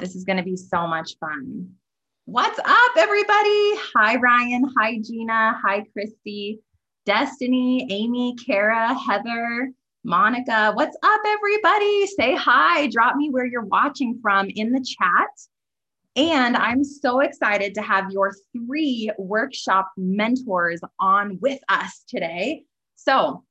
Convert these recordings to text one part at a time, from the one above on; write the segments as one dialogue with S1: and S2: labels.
S1: This is going to be so much fun. What's up, everybody? Hi, Ryan. Hi, Gina. Hi, Christy, Destiny, Amy, Kara, Heather, Monica. What's up, everybody? Say hi. Drop me where you're watching from in the chat. And I'm so excited to have your three workshop mentors on with us today. So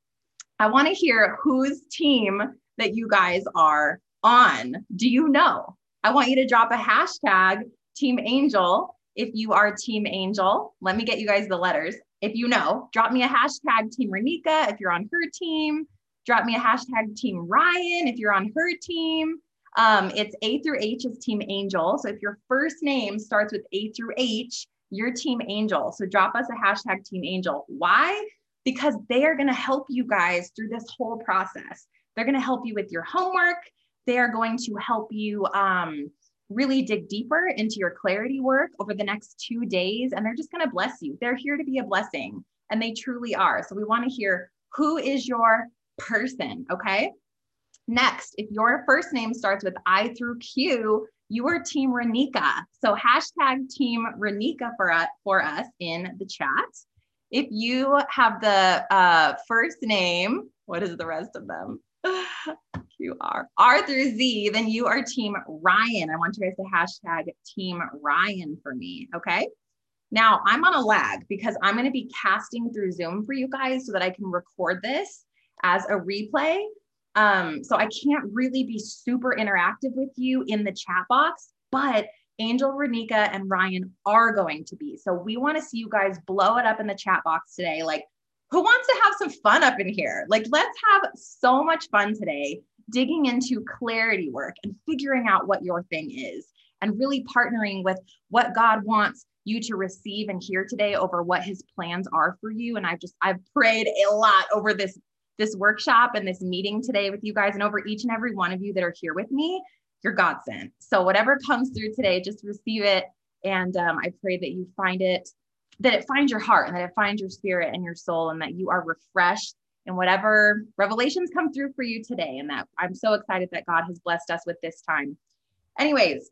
S1: I want to hear whose team that you guys are on. Do you know? I want you to drop a hashtag Team Angel if you are Team Angel. Let me get you guys the letters. If you know, drop me a hashtag Team Renika if you're on her team. Drop me a hashtag Team Ryan if you're on her team. Um, it's A through H is Team Angel. So if your first name starts with A through H, you're Team Angel. So drop us a hashtag Team Angel. Why? Because they are going to help you guys through this whole process. They're going to help you with your homework. They are going to help you um, really dig deeper into your clarity work over the next two days. And they're just going to bless you. They're here to be a blessing, and they truly are. So we want to hear who is your person. Okay. Next, if your first name starts with I through Q, you are Team Renika. So hashtag Team Renika for us, for us in the chat. If you have the uh, first name, what is the rest of them? You are R through Z, then you are Team Ryan. I want you guys to hashtag Team Ryan for me. Okay. Now I'm on a lag because I'm going to be casting through Zoom for you guys so that I can record this as a replay. Um, so I can't really be super interactive with you in the chat box, but Angel, Renika, and Ryan are going to be. So we want to see you guys blow it up in the chat box today. Like, who wants to have some fun up in here? Like, let's have so much fun today digging into clarity work and figuring out what your thing is and really partnering with what God wants you to receive and hear today over what his plans are for you. And I've just, I've prayed a lot over this this workshop and this meeting today with you guys and over each and every one of you that are here with me, you're God sent. So whatever comes through today, just receive it. And um, I pray that you find it, that it finds your heart and that it finds your spirit and your soul and that you are refreshed and whatever revelations come through for you today. And that I'm so excited that God has blessed us with this time. Anyways,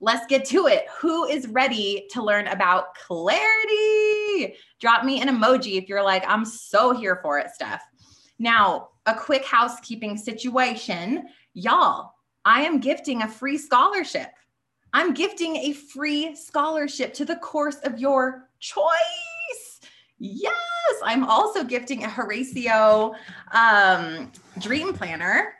S1: let's get to it. Who is ready to learn about clarity? Drop me an emoji if you're like, I'm so here for it, Stef. Now, a quick housekeeping situation. Y'all, I am gifting a free scholarship. I'm gifting a free scholarship to the course of your choice. Yes, I'm also gifting a Horacio um, Dream Planner.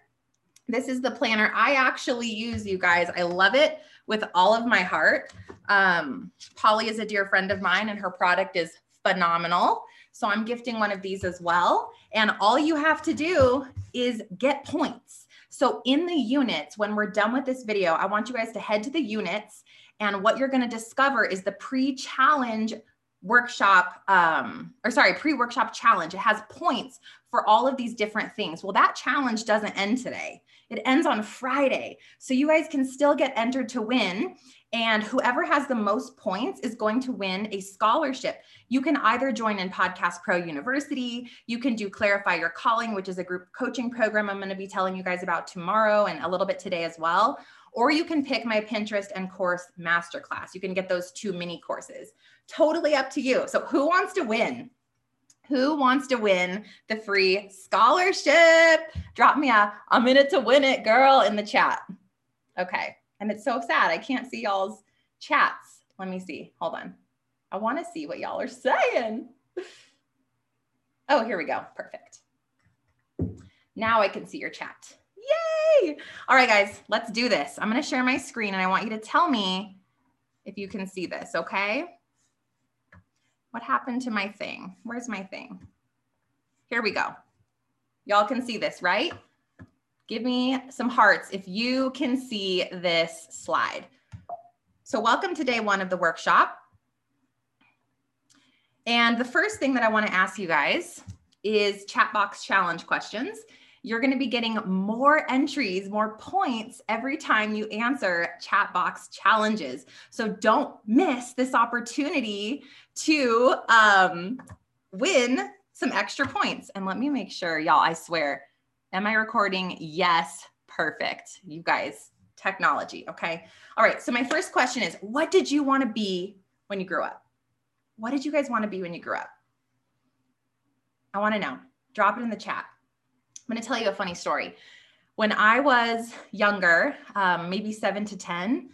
S1: This is the planner I actually use, you guys. I love it with all of my heart. Um, Polly is a dear friend of mine, and her product is phenomenal. So I'm gifting one of these as well. And all you have to do is get points. So in the units, when we're done with this video, I want you guys to head to the units. And what you're going to discover is the pre challenge workshop, um, or sorry, pre workshop challenge. It has points for all of these different things. Well, that challenge doesn't end today. It ends on Friday. So you guys can still get entered to win. And whoever has the most points is going to win a scholarship. You can either join in Podcast Pro University, you can do Clarify Your Calling, which is a group coaching program I'm going to be telling you guys about tomorrow and a little bit today as well. Or you can pick my Pinterest and course masterclass. You can get those two mini courses. Totally up to you. So, who wants to win? Who wants to win the free scholarship? Drop me a I'm in it to win it, girl, in the chat. Okay. And it's so sad. I can't see y'all's chats. Let me see. Hold on. I want to see what y'all are saying. Oh, here we go. Perfect. Now I can see your chat. Yay! All right, guys, let's do this. I'm going to share my screen and I want you to tell me if you can see this, okay? What happened to my thing? Where's my thing? Here we go. Y'all can see this, right? Give me some hearts if you can see this slide. So welcome to day one of the workshop. And the first thing that I wanna ask you guys is chat box challenge questions. You're to be getting more entries, more points every time you answer chat box challenges. So don't miss this opportunity to um, win some extra points. And let me make sure, y'all, I swear, am I recording? Yes, perfect. You guys technology. Okay. All right. So, my first question is what did you want to be when you grew up? What did you guys want to be when you grew up? I want to know. Drop it in the chat. I'm going to tell you a funny story. When I was younger, um, maybe seven to 10,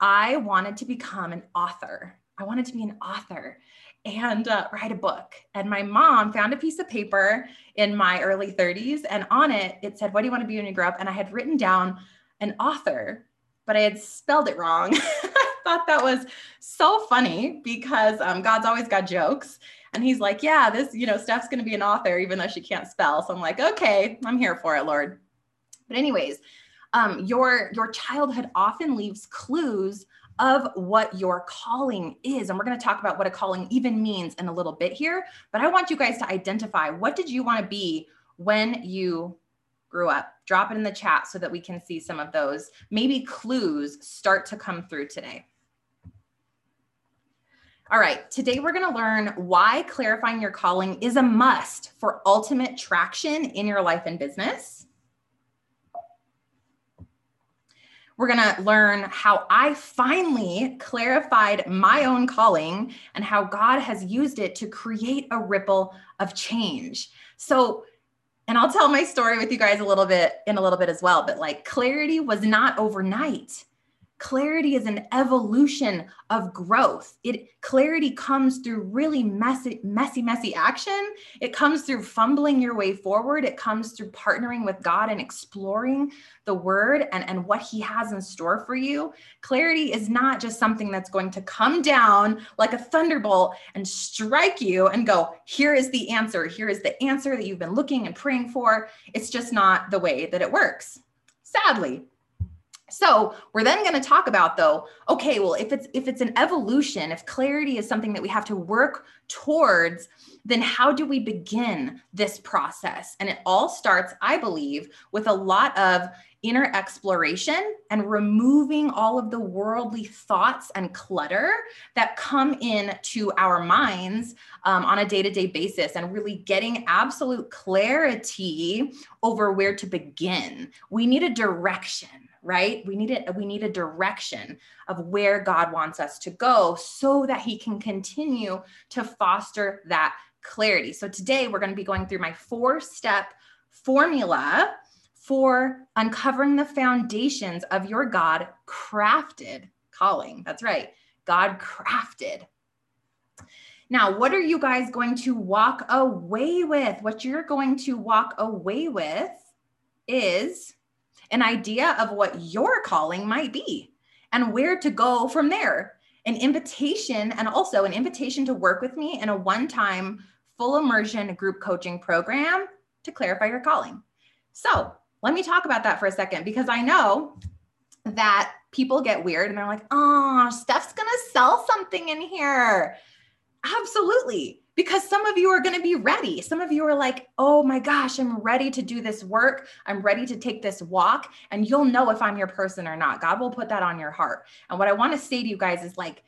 S1: I wanted to become an author. I wanted to be an author and uh, write a book. And my mom found a piece of paper in my early 30s, and on it, it said, What do you want to be when you grow up? And I had written down an author, but I had spelled it wrong. I thought that was so funny because um, God's always got jokes. And he's like, Yeah, this, you know, Stef's going to be an author, even though she can't spell. So I'm like, Okay, I'm here for it, Lord. But, anyways, um, your your childhood often leaves clues of what your calling is and we're going to talk about what a calling even means in a little bit here but i want you guys to identify what did you want to be when you grew up? Drop it in the chat so that we can see some of those. Maybe clues start to come through today. All right, today we're going to learn why clarifying your calling is a must for ultimate traction in your life and business. We're going to learn how I finally clarified my own calling and how God has used it to create a ripple of change. So, and I'll tell my story with you guys a little bit in a little bit as well, but like clarity was not overnight clarity is an evolution of growth. It clarity comes through really messy messy messy action. It comes through fumbling your way forward. It comes through partnering with god and exploring the word and, and what he has in store for you. Clarity is not just something that's going to come down like a thunderbolt and strike you and go here is the answer. Here is the answer that you've been looking and praying for. It's just not the way that it works. Sadly so we're then going to talk about though, okay, well, if it's if it's an evolution, if clarity is something that we have to work towards, then how do we begin this process? And it all starts, I believe, with a lot of inner exploration and removing all of the worldly thoughts and clutter that come in to our minds um, on a day-to-day basis and really getting absolute clarity over where to begin. We need a direction right? We need it we need a direction of where god wants us to go so that he can continue to foster that clarity. So today we're going to be going through my four step formula for uncovering the foundations of your god crafted calling. That's right god crafted. Now, what are you guys going to walk away with? What you're going to walk away with is an idea of what your calling might be and where to go from there. An invitation, and also an invitation to work with me in a one time full immersion group coaching program to clarify your calling. So, let me talk about that for a second because I know that people get weird and they're like, oh, Stef's gonna sell something in here. Absolutely because some of you are going to be ready. Some of you are like, oh my gosh, I'm ready to do this work. I'm ready to take this walk. And you'll know if I'm your person or not. God will put that on your heart. And what I want to say to you guys is like,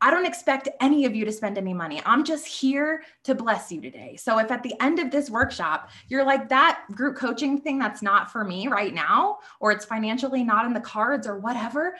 S1: I don't expect any of you to spend any money. I'm just here to bless you today. So if at the end of this workshop, you're like that group coaching thing that's not for me right now, or it's financially not in the cards or whatever,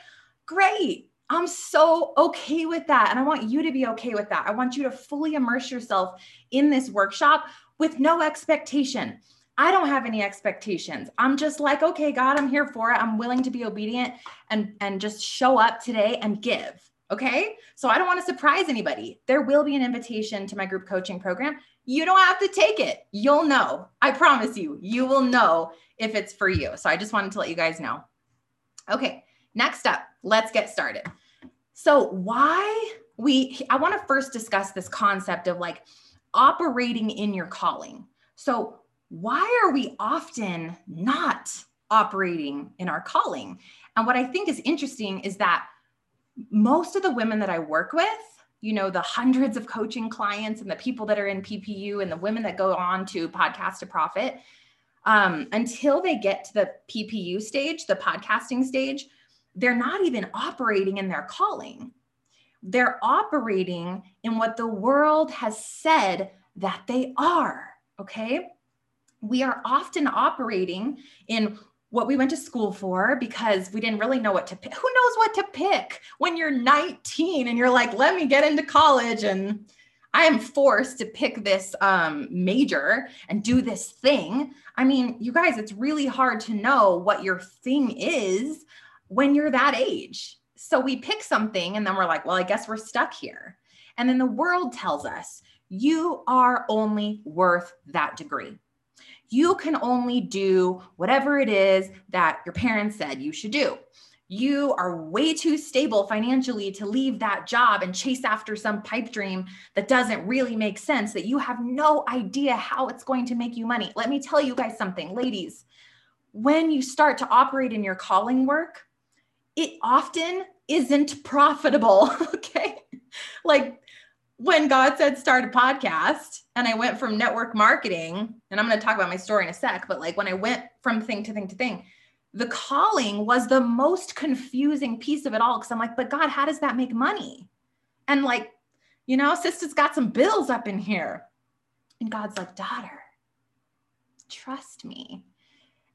S1: great I'm so okay with that. And I want you to be okay with that. I want you to fully immerse yourself in this workshop with no expectation. I don't have any expectations. I'm just like, okay, God, I'm here for it. I'm willing to be obedient and and just show up today and give. Okay? So I don't want to surprise anybody. There will be an invitation to my group coaching program. You don't have to take it. You'll know. I promise you. You will know if it's for you. So I just wanted to let you guys know. Okay. Next up, let's get started. So, why we, I want to first discuss this concept of like operating in your calling. So, why are we often not operating in our calling? And what I think is interesting is that most of the women that I work with, you know, the hundreds of coaching clients and the people that are in PPU and the women that go on to podcast to profit, um, until they get to the PPU stage, the podcasting stage, they're not even operating in their calling. They're operating in what the world has said that they are. Okay. We are often operating in what we went to school for because we didn't really know what to pick. Who knows what to pick when you're 19 and you're like, let me get into college and I am forced to pick this um, major and do this thing. I mean, you guys, it's really hard to know what your thing is when you're that age. So we pick something and then we're like, well, I guess we're stuck here. And then the world tells us you are only worth that degree you can only do whatever it is that your parents said you should do. You are way too stable financially to leave that job and chase after some pipe dream that doesn't really make sense, that you have no idea how it's going to make you money. Let me tell you guys something, ladies. When you start to operate in your calling work, it often isn't profitable. Okay. Like when God said start a podcast and I went from network marketing, and I'm going to talk about my story in a sec, but like when I went from thing to thing to thing, the calling was the most confusing piece of it all. Cause I'm like, but God, how does that make money? And like, you know, sister's got some bills up in here. And God's like, daughter, trust me.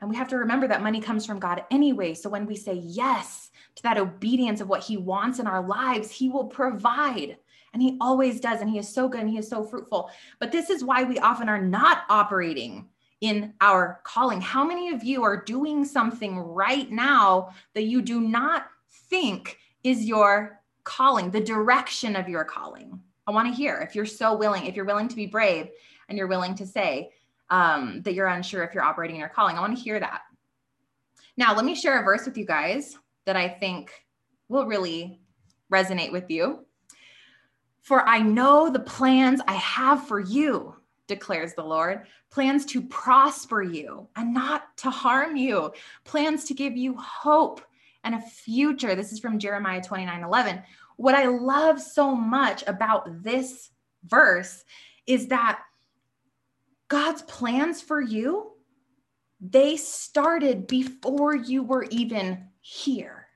S1: And we have to remember that money comes from God anyway. So when we say yes to that obedience of what He wants in our lives, He will provide. And he always does. And he is so good and he is so fruitful. But this is why we often are not operating in our calling. How many of you are doing something right now that you do not think is your calling, the direction of your calling? I want to hear if you're so willing, if you're willing to be brave and you're willing to say um, that you're unsure if you're operating in your calling. I want to hear that. Now, let me share a verse with you guys that I think will really resonate with you. For I know the plans I have for you, declares the Lord plans to prosper you and not to harm you, plans to give you hope and a future. This is from Jeremiah 29 11. What I love so much about this verse is that God's plans for you, they started before you were even here,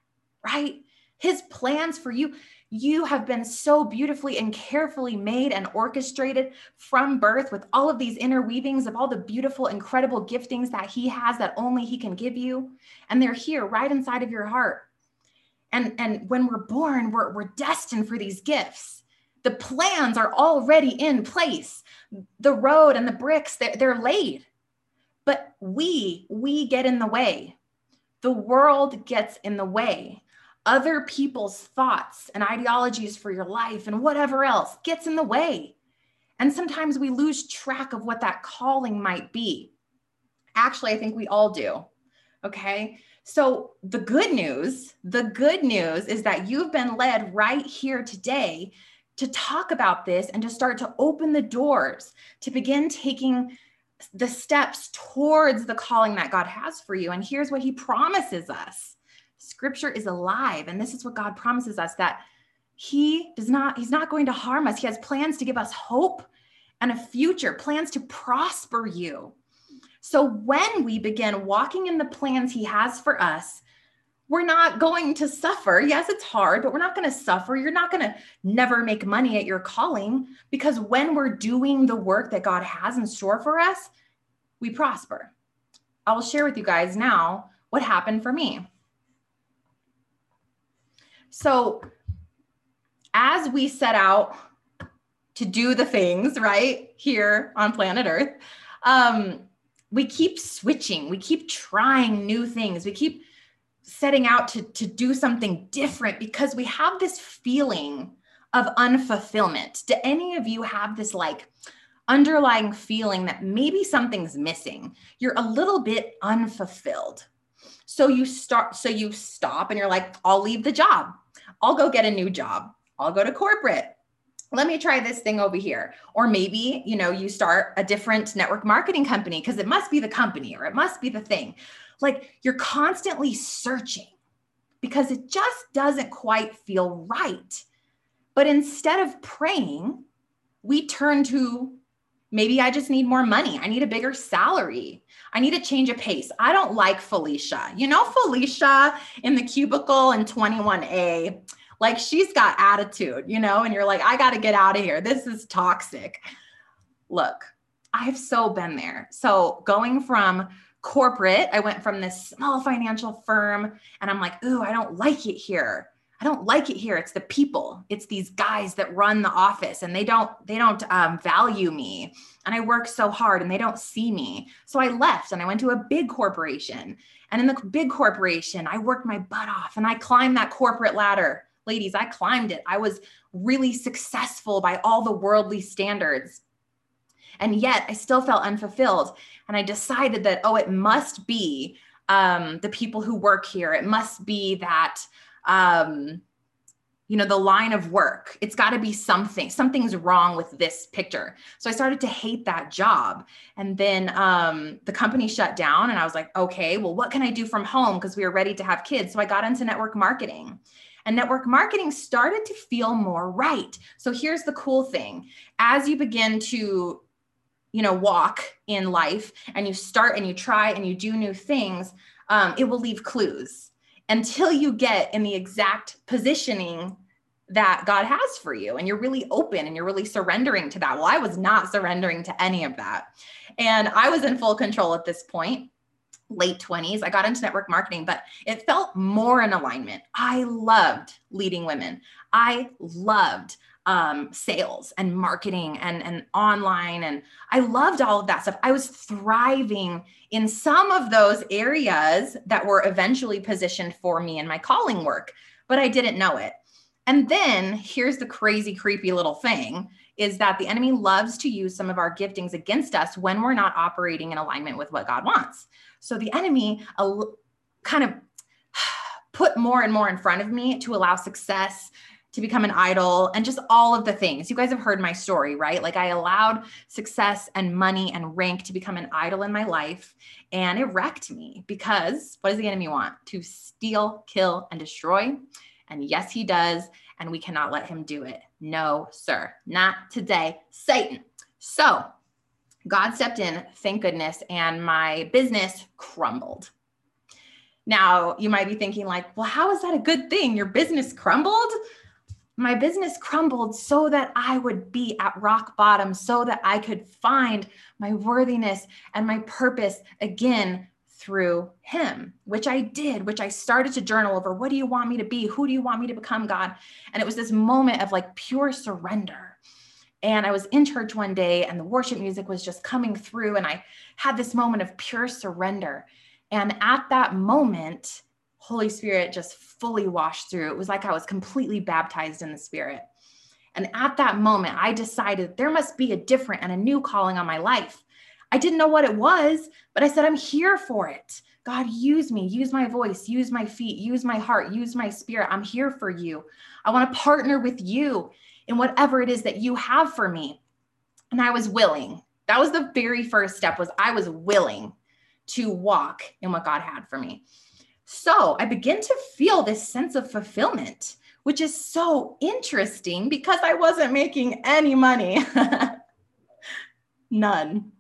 S1: right? His plans for you, you have been so beautifully and carefully made and orchestrated from birth with all of these interweavings of all the beautiful, incredible giftings that He has that only He can give you. And they're here right inside of your heart. And, and when we're born, we're, we're destined for these gifts. The plans are already in place. The road and the bricks, they're, they're laid. But we, we get in the way. The world gets in the way other people's thoughts and ideologies for your life and whatever else gets in the way. And sometimes we lose track of what that calling might be. Actually, I think we all do. Okay. So, the good news, the good news is that you've been led right here today to talk about this and to start to open the doors to begin taking the steps towards the calling that God has for you. And here's what he promises us. Scripture is alive and this is what god promises us that he does not he's not going to harm us. He has plans to give us hope and a future plans to prosper you. So when we begin walking in the plans he has for us we're not going to suffer. Yes it's hard but we're not going to suffer. You're not going to never make money at your calling because when we're doing the work that god has in store for us we prosper. I will share with you guys now what happened for me. So, as we set out to do the things right here on planet Earth, um, we keep switching, we keep trying new things, we keep setting out to, to do something different because we have this feeling of unfulfillment. Do any of you have this like underlying feeling that maybe something's missing? You're a little bit unfulfilled. So you start, so you stop and you're like, I'll leave the job. I'll go get a new job. I'll go to corporate. Let me try this thing over here. Or maybe, you know, you start a different network marketing company because it must be the company or it must be the thing. Like you're constantly searching because it just doesn't quite feel right. But instead of praying, we turn to maybe I just need more money. I need a bigger salary. I need a change of pace. I don't like Felicia. You know, Felicia in the cubicle in 21A, like she's got attitude, you know, and you're like, I got to get out of here. This is toxic. Look, I've so been there. So going from corporate. I went from this small financial firm and I'm like, ooh, I don't like it here. I don't like it here. It's the people. It's these guys that run the office and they don't they don't um, value me. And I work so hard and they don't see me. So I left and I went to a big corporation. And in the big corporation, I worked my butt off and I climbed that corporate ladder. Ladies, I climbed it. I was really successful by all the worldly standards. And yet I still felt unfulfilled. And I decided that, oh, it must be um, the people who work here. It must be that um, you know, the line of work. It's got to be something. Something's wrong with this picture. So I started to hate that job. And then um, the company shut down, and I was like, okay, well, what can I do from home? Because we were ready to have kids. So I got into network marketing. And network marketing started to feel more right. So here's the cool thing as you begin to you know walk in life and you start and you try and you do new things um, it will leave clues until you get in the exact positioning that God has for you. And you're really open and you're really surrendering to that. Well, I was not surrendering to any of that. And I was in full control at this point, late 20s. I got into network marketing, but it felt more in alignment. I loved leading women. I loved um, sales and marketing and, and online. And I loved all of that stuff. I was thriving in some of those areas that were eventually positioned for me in my calling work, but I didn't know it. And then here's the crazy, creepy little thing is that the enemy loves to use some of our giftings against us when we're not operating in alignment with what God wants. So the enemy kind of put more and more in front of me to allow success to become an idol and just all of the things. You guys have heard my story, right? Like I allowed success and money and rank to become an idol in my life and it wrecked me because what does the enemy want? To steal, kill, and destroy. And yes, he does. And we cannot let him do it. No, sir, not today, Satan. So God stepped in, thank goodness, and my business crumbled. Now, you might be thinking, like, well, how is that a good thing? Your business crumbled? My business crumbled so that I would be at rock bottom, so that I could find my worthiness and my purpose again through Him, which I did, which I started to journal over. What do you want me to be? Who do you want me to become, God? And it was this moment of like pure surrender. And I was in church one day and the worship music was just coming through, and I had this moment of pure surrender. And at that moment, Holy Spirit just fully washed through. It was like I was completely baptized in the Spirit. And at that moment, I decided there must be a different and a new calling on my life. I didn't know what it was, but I said, I'm here for it. God, use me, use my voice, use my feet, use my heart, use my spirit. I'm here for you. I want to partner with you in whatever it is that you have for me. And I was willing. That was the very first step was I was willing to walk in what God had for me. So I begin to feel this sense of fulfillment, which is so interesting because I wasn't making any money. None.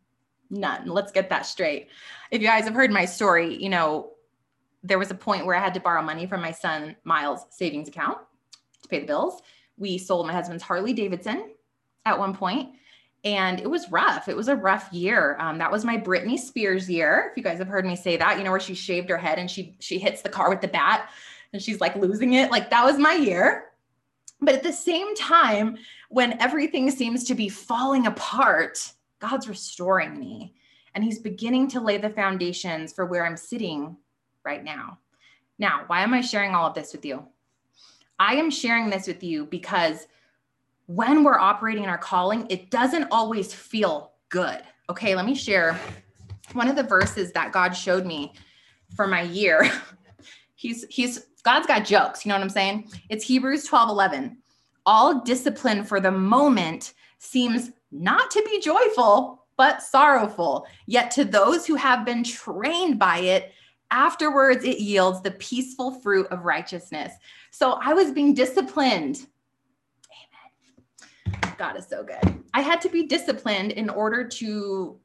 S1: None. Let's get that straight. If you guys have heard my story, you know, there was a point where I had to borrow money from my son Miles' savings account to pay the bills. We sold my husband's Harley Davidson at one point and it was rough. It was a rough year. Um, that was my Britney Spears year. If you guys have heard me say that, you know where she shaved her head and she she hits the car with the bat and she's like losing it. Like that was my year. But at the same time, when everything seems to be falling apart, God's restoring me and He's beginning to lay the foundations for where I'm sitting right now. Now, why am I sharing all of this with you? I am sharing this with you because when we're operating in our calling, it doesn't always feel good. Okay, let me share one of the verses that God showed me for my year. he's he's God's got jokes, you know what I'm saying? It's Hebrews 12, 11. All discipline for the moment seems not to be joyful, but sorrowful. Yet to those who have been trained by it, afterwards it yields the peaceful fruit of righteousness. So I was being disciplined God is so good. I had to be disciplined in order to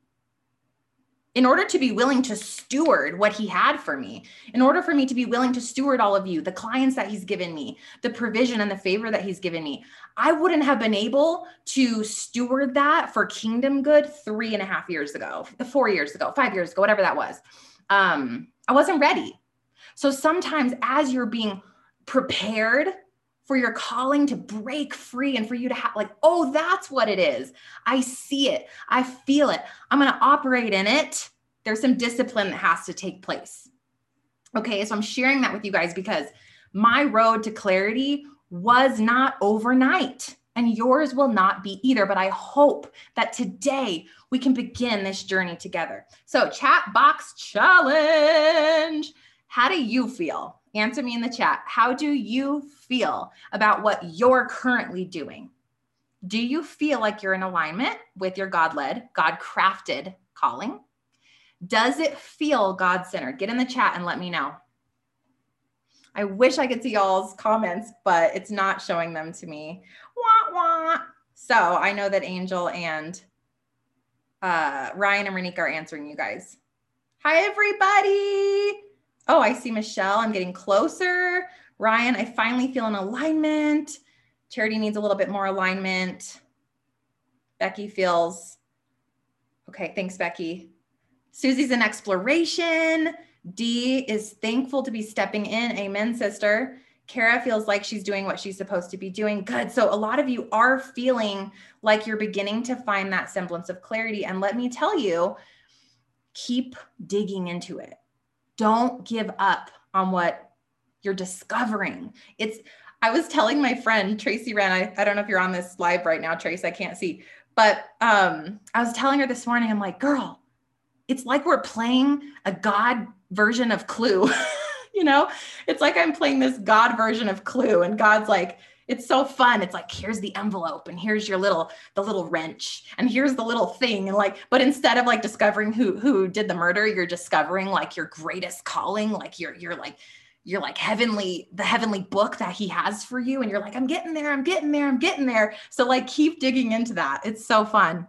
S1: in order to be willing to steward what he had for me, in order for me to be willing to steward all of you, the clients that he's given me, the provision and the favor that he's given me, I wouldn't have been able to steward that for kingdom good three and a half years ago, four years ago, five years ago, whatever that was. um, I wasn't ready. So sometimes as you're being prepared for your calling to break free and for you to have like, oh, that's what it is. I see it. I feel it. I'm going to operate in it. There's some discipline that has to take place. Okay. So I'm sharing that with you guys because my road to clarity was not overnight and yours will not be either. But I hope that today we can begin this journey together. So, chat box challenge. How do you feel? Answer me in the chat. How do you feel about what you're currently doing? Do you feel like you're in alignment with your God led, God crafted calling? Does it feel God centered? Get in the chat and let me know. I wish I could see y'all's comments, but it's not showing them to me. Wah, wah. So I know that Angel and uh, Ryan and Renika are answering you guys. Hi, everybody. Oh, I see Michelle. I'm getting closer. Ryan, I finally feel an alignment. Charity needs a little bit more alignment. Becky feels okay. Thanks, Becky. Susie's in exploration. D is thankful to be stepping in. Amen, sister. Kara feels like she's doing what she's supposed to be doing. Good. So, a lot of you are feeling like you're beginning to find that semblance of clarity. And let me tell you, keep digging into it. Don't give up on what you're discovering. It's, I was telling my friend Tracy Wren, I, I don't know if you're on this live right now, Trace, I can't see, but um, I was telling her this morning, I'm like, girl, it's like we're playing a God version of Clue. you know, it's like I'm playing this God version of Clue, and God's like, it's so fun. It's like, here's the envelope, and here's your little, the little wrench, and here's the little thing. And like, but instead of like discovering who who did the murder, you're discovering like your greatest calling, like you're you're like you're like heavenly the heavenly book that he has for you and you're like i'm getting there i'm getting there i'm getting there so like keep digging into that it's so fun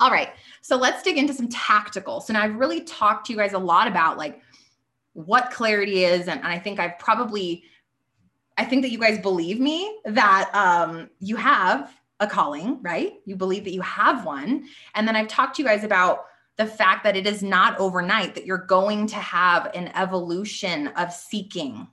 S1: all right. So let's dig into some tactical. So now I've really talked to you guys a lot about like what clarity is. And, and I think I've probably, I think that you guys believe me that um, you have a calling, right? You believe that you have one. And then I've talked to you guys about the fact that it is not overnight, that you're going to have an evolution of seeking.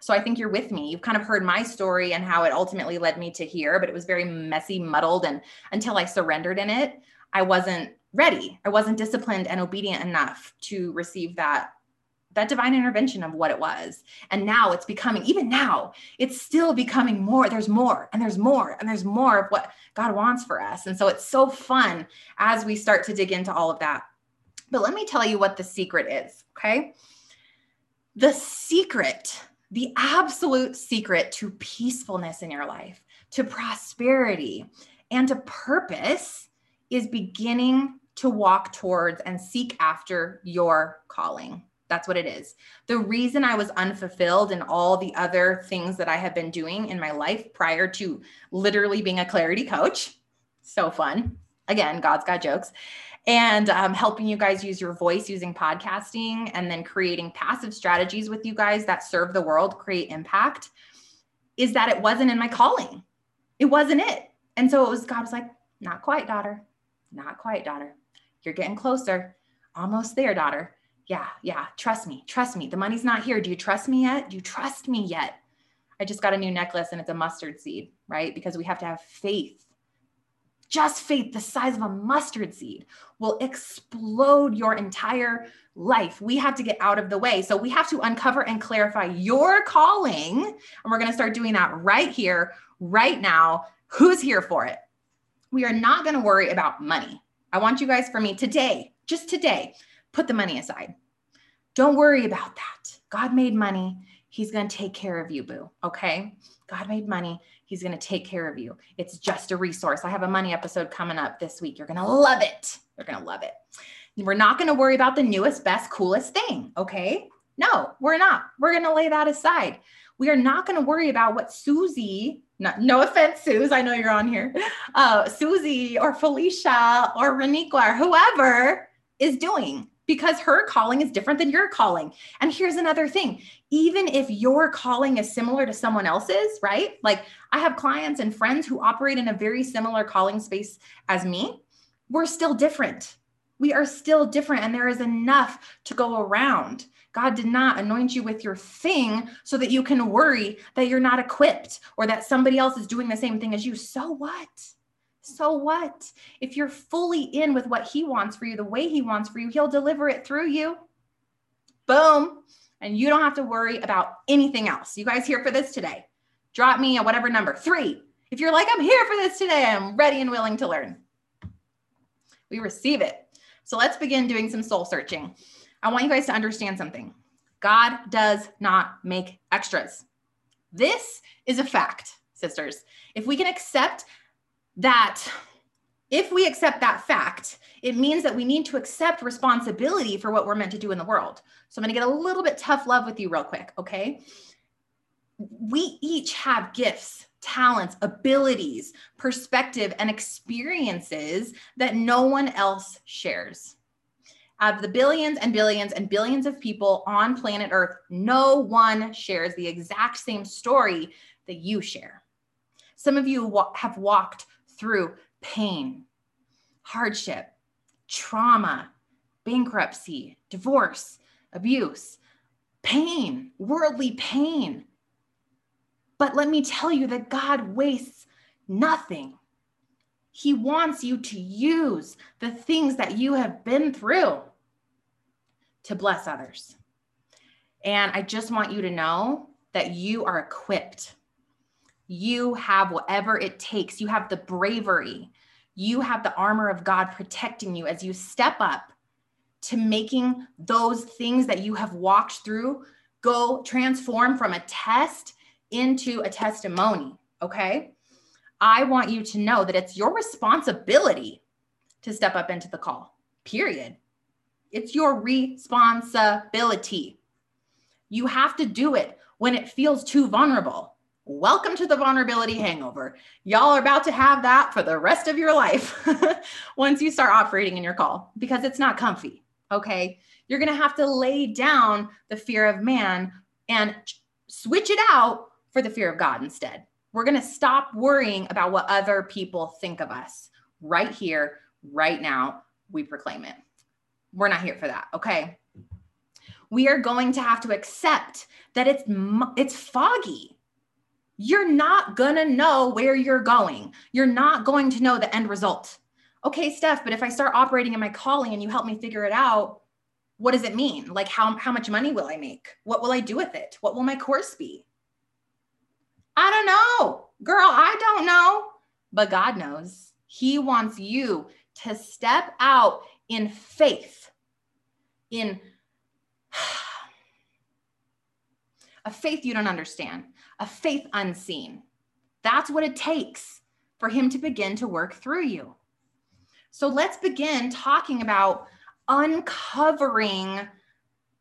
S1: So I think you're with me. You've kind of heard my story and how it ultimately led me to here, but it was very messy, muddled, and until I surrendered in it. I wasn't ready. I wasn't disciplined and obedient enough to receive that that divine intervention of what it was. And now it's becoming even now, it's still becoming more. There's more and there's more and there's more of what God wants for us. And so it's so fun as we start to dig into all of that. But let me tell you what the secret is, okay? The secret, the absolute secret to peacefulness in your life, to prosperity, and to purpose is beginning to walk towards and seek after your calling. That's what it is. The reason I was unfulfilled in all the other things that I have been doing in my life prior to literally being a clarity coach, so fun. Again, God's got jokes. And um, helping you guys use your voice using podcasting and then creating passive strategies with you guys that serve the world, create impact, is that it wasn't in my calling. It wasn't it. And so it was, God was like, not quite, daughter. Not quite, daughter. You're getting closer. Almost there, daughter. Yeah, yeah. Trust me. Trust me. The money's not here. Do you trust me yet? Do you trust me yet? I just got a new necklace and it's a mustard seed, right? Because we have to have faith. Just faith the size of a mustard seed will explode your entire life. We have to get out of the way. So we have to uncover and clarify your calling. And we're going to start doing that right here, right now. Who's here for it? we are not going to worry about money. I want you guys for me today, just today, put the money aside. Don't worry about that. God made money. He's going to take care of you, boo. Okay. God made money. He's going to take care of you. It's just a resource. I have a money episode coming up this week. You're going to love it. You're going to love it. We're not going to worry about the newest, best, coolest thing. Okay. No, we're not. We're going to lay that aside. We are not going to worry about what Susie no, no offense, Suze, I know you're on here. Uh, Susie or Felicia or Reniqua or whoever is doing because her calling is different than your calling. And here's another thing even if your calling is similar to someone else's, right? Like I have clients and friends who operate in a very similar calling space as me, we're still different. We are still different, and there is enough to go around. God did not anoint you with your thing so that you can worry that you're not equipped or that somebody else is doing the same thing as you. So what? So what? If you're fully in with what He wants for you, the way He wants for you, He'll deliver it through you. Boom. And you don't have to worry about anything else. You guys here for this today? Drop me a whatever number, three. If you're like, I'm here for this today, I'm ready and willing to learn. We receive it. So let's begin doing some soul searching. I want you guys to understand something God does not make extras. This is a fact, sisters. If we can accept that, if we accept that fact, it means that we need to accept responsibility for what we're meant to do in the world. So I'm going to get a little bit tough love with you, real quick. Okay. We each have gifts, talents, abilities, perspective, and experiences that no one else shares. Out of the billions and billions and billions of people on planet Earth, no one shares the exact same story that you share. Some of you have walked through pain, hardship, trauma, bankruptcy, divorce, abuse, pain, worldly pain. But let me tell you that God wastes nothing. He wants you to use the things that you have been through to bless others. And I just want you to know that you are equipped. You have whatever it takes. You have the bravery. You have the armor of God protecting you as you step up to making those things that you have walked through go transform from a test into a testimony. Okay. I want you to know that it's your responsibility to step up into the call, period. It's your responsibility. You have to do it when it feels too vulnerable. Welcome to the vulnerability hangover. Y'all are about to have that for the rest of your life once you start operating in your call because it's not comfy. Okay. You're going to have to lay down the fear of man and switch it out for the fear of God instead. We're going to stop worrying about what other people think of us right here, right now. We proclaim it. We're not here for that. Okay. We are going to have to accept that it's it's foggy. You're not going to know where you're going. You're not going to know the end result. Okay, Stef, but if I start operating in my calling and you help me figure it out, what does it mean? Like how how much money will I make? What will I do with it? What will my course be? I don't know. Girl, I don't know. But God knows. He wants you to step out in faith, in a faith you don't understand, a faith unseen. That's what it takes for Him to begin to work through you. So let's begin talking about uncovering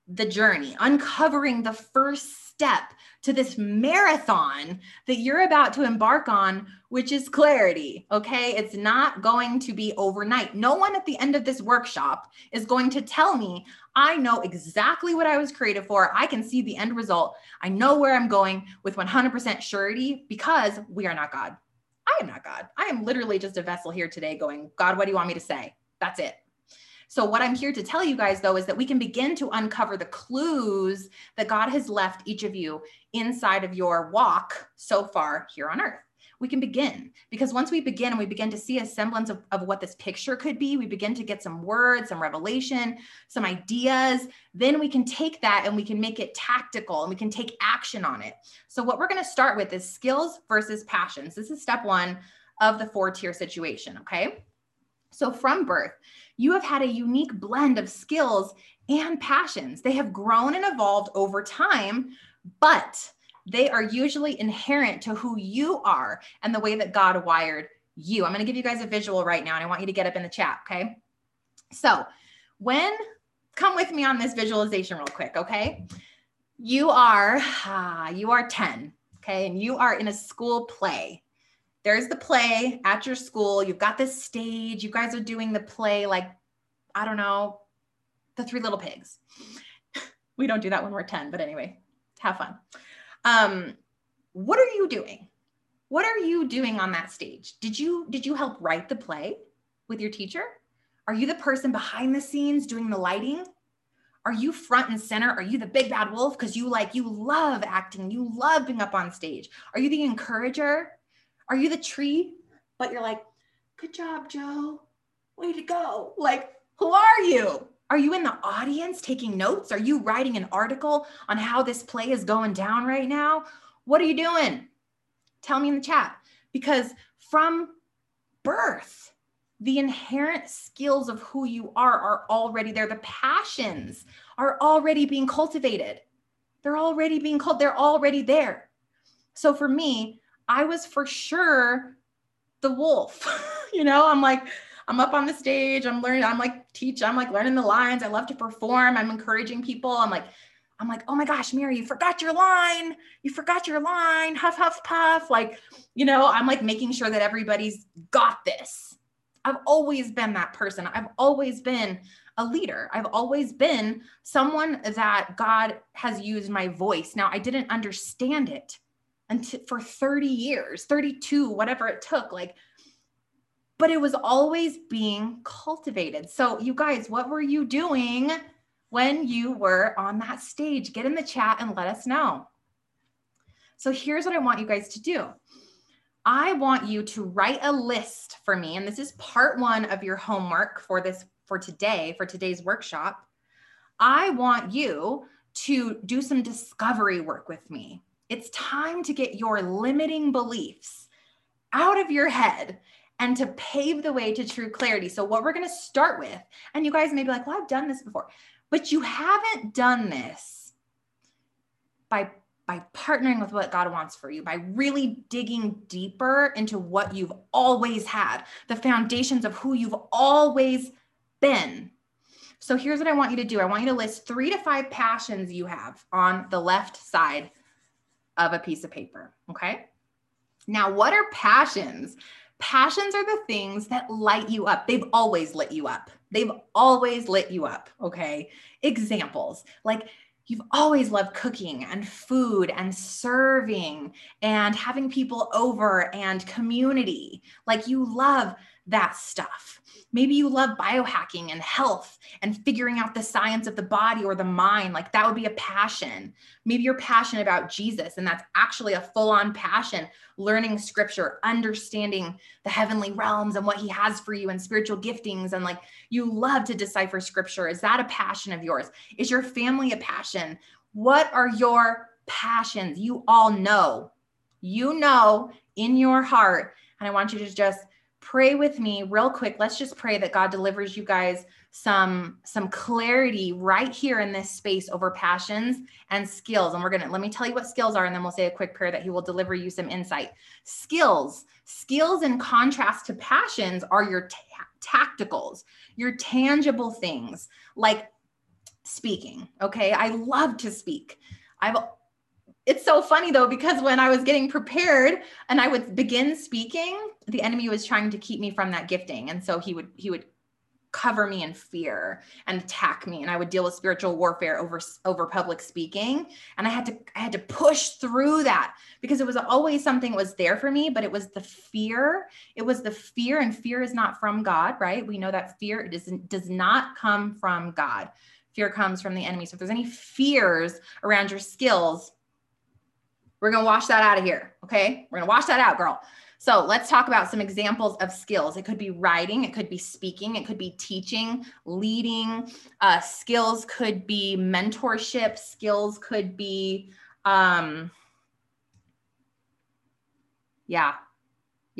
S1: the journey, uncovering the first step to this marathon that you're about to embark on, which is clarity. Okay. It's not going to be overnight. No one at the end of this workshop is going to tell me, I know exactly what I was created for. I can see the end result. I know where I'm going with 100% surety because we are not God. I am not God. I am literally just a vessel here today going, God, what do you want me to say? That's it. So, what I'm here to tell you guys, though, is that we can begin to uncover the clues that God has left each of you inside of your walk so far here on earth. We can begin because once we begin and we begin to see a semblance of, of what this picture could be, we begin to get some words, some revelation, some ideas. Then we can take that and we can make it tactical and we can take action on it. So, what we're going to start with is skills versus passions. This is step one of the four tier situation. Okay. So, from birth, you have had a unique blend of skills and passions. They have grown and evolved over time, but they are usually inherent to who you are and the way that God wired you. I'm going to give you guys a visual right now, and I want you to get up in the chat. Okay. So, when come with me on this visualization real quick, okay? You are ah, you are 10, okay? And you are in a school play there's the play at your school. You've got this stage. You guys are doing the play like, I don't know, the three little pigs. we don't do that when we're 10, but anyway, have fun. Um, what are you doing? What are you doing on that stage? Did you did you help write the play with your teacher? Are you the person behind the scenes doing the lighting? Are you front and center? Are you the big bad wolf because you like you love acting, you love being up on stage? Are you the encourager? Are you the tree? But you're like, good job, Joe. Way to go. Like, who are you? Are you in the audience taking notes? Are you writing an article on how this play is going down right now? What are you doing? Tell me in the chat. Because from birth, the inherent skills of who you are are already there. The passions are already being cultivated. They're already being called, they're already there. So for me, I was for sure the wolf. you know, I'm like, I'm up on the stage, I'm learning, I'm like teach, I'm like learning the lines. I love to perform. I'm encouraging people. I'm like, I'm like, oh my gosh, Mary, you forgot your line. You forgot your line. Huff, huff, puff. Like, you know, I'm like making sure that everybody's got this. I've always been that person. I've always been a leader. I've always been someone that God has used my voice. Now, I didn't understand it until for 30 years, 32, whatever it took. Like, but it was always being cultivated. So, you guys, what were you doing when you were on that stage. Get in the chat and let us know. So here's what I want you guys to do. I want you to write a list for me and this is part 1 of your homework for this for today for today's workshop. I want you to do some discovery work with me. It's time to get your limiting beliefs out of your head and to pave the way to true clarity. So, what we're going to start with, and you guys may be like, well, I've done this before. But you haven't done this by by partnering with what God wants for you, by really digging deeper into what you've always had, the foundations of who you've always been. So here's what I want you to do. I want you to list 3 to 5 passions you have on the left side of a piece of paper, okay? Now, what are passions? Passions are the things that light you up. They've always lit you up. They've always lit you up. Okay. Examples like you've always loved cooking and food and serving and having people over and community. Like you love that stuff. Maybe you love biohacking and health and figuring out the science of the body or the mind. Like that would be a passion. Maybe you're passionate about Jesus, and that's actually a full on passion learning scripture, understanding the heavenly realms and what he has for you and spiritual giftings. And like you love to decipher scripture. Is that a passion of yours? Is your family a passion? What are your passions? You all know, you know in your heart. And I want you to just pray with me real quick. Let's just pray that God delivers you guys some some clarity right here in this space over passions and skills. And we're going to let me tell you what skills are and then we'll say a quick prayer that he will deliver you some insight. Skills. Skills in contrast to passions are your tacticals, your tangible things like speaking. Okay? I love to speak. I've it's so funny though because when I was getting prepared and I would begin speaking, the enemy was trying to keep me from that gifting, and so he would he would cover me in fear and attack me. And I would deal with spiritual warfare over over public speaking. And I had to I had to push through that because it was always something was there for me but it was the fear. It was the fear and fear is not from God right? We know that fear does does not come from God. Fear comes from the enemy. So if there's any fears around your skills we're going to wash that out of here. Okay. We're going to wash that out, girl. So let's talk about some examples of skills. It could be writing, it could be speaking, it could be teaching, leading. Uh, skills could be mentorship, skills could be, um, yeah,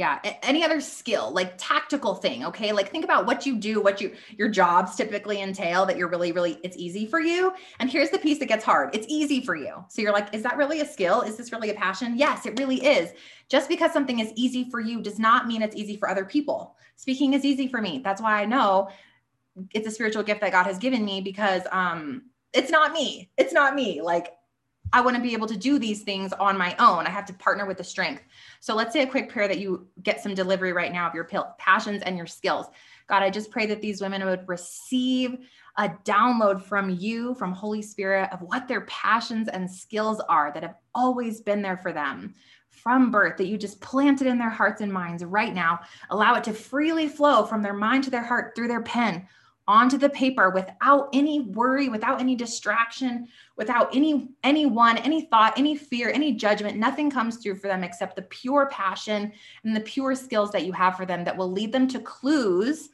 S1: yeah any other skill like tactical thing okay? Like think about what you do what you your jobs typically entail that you're really really it's easy for you. And here's the piece that gets hard it's easy for you. So you're like is that really a skill? Is this really a passion? Yes it really is. Just because something is easy for you does not mean it's easy for other people. Speaking is easy for me. That's why i know it's a spiritual gift that god has given me because um it's not me. It's not me. Like I want to be able to do these things on my own. I have to partner with the strength. So let's say a quick prayer that you get some delivery right now of your passions and your skills. God, I just pray that these women would receive a download from you, from Holy Spirit, of what their passions and skills are that have always been there for them from birth, that you just planted in their hearts and minds right now. Allow it to freely flow from their mind to their heart through their pen onto the paper without any worry, without any distraction, without any anyone, any thought, any fear, any judgment. Nothing comes through for them except the pure passion and the pure skills that you have for them that will lead them to clues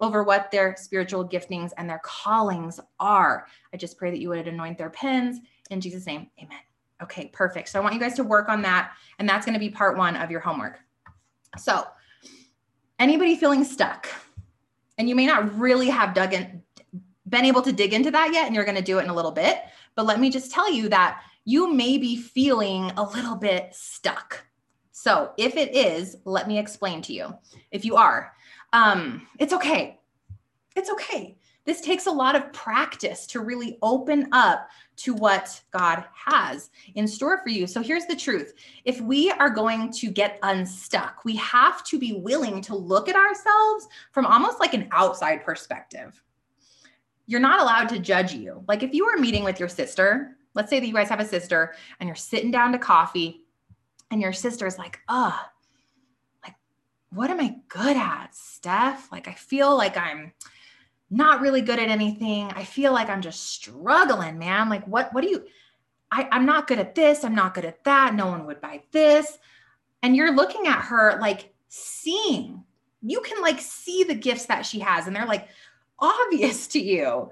S1: over what their spiritual giftings and their callings are. I just pray that you would anoint their pens in Jesus' name. Amen. Okay, perfect. So I want you guys to work on that. And that's going to be part one of your homework. So, anybody feeling stuck, and you may not really have dug in, been able to dig into that yet, and you're going to do it in a little bit. But let me just tell you that you may be feeling a little bit stuck. So, if it is, let me explain to you. If you are, um, it's okay. It's okay. This takes a lot of practice to really open up to what God has in store for you. So here's the truth if we are going to get unstuck, we have to be willing to look at ourselves from almost like an outside perspective. You're not allowed to judge you. Like if you were meeting with your sister, let's say that you guys have a sister and you're sitting down to coffee and your sister is like, oh, like, what am I good at, Stef? Like, I feel like I'm not really good at anything. I feel like I'm just struggling, man. Like, what, what do you, I, I'm not good at this. I'm not good at that. No one would buy this. And you're looking at her like seeing, you can like see the gifts that she has, and they're like obvious to you.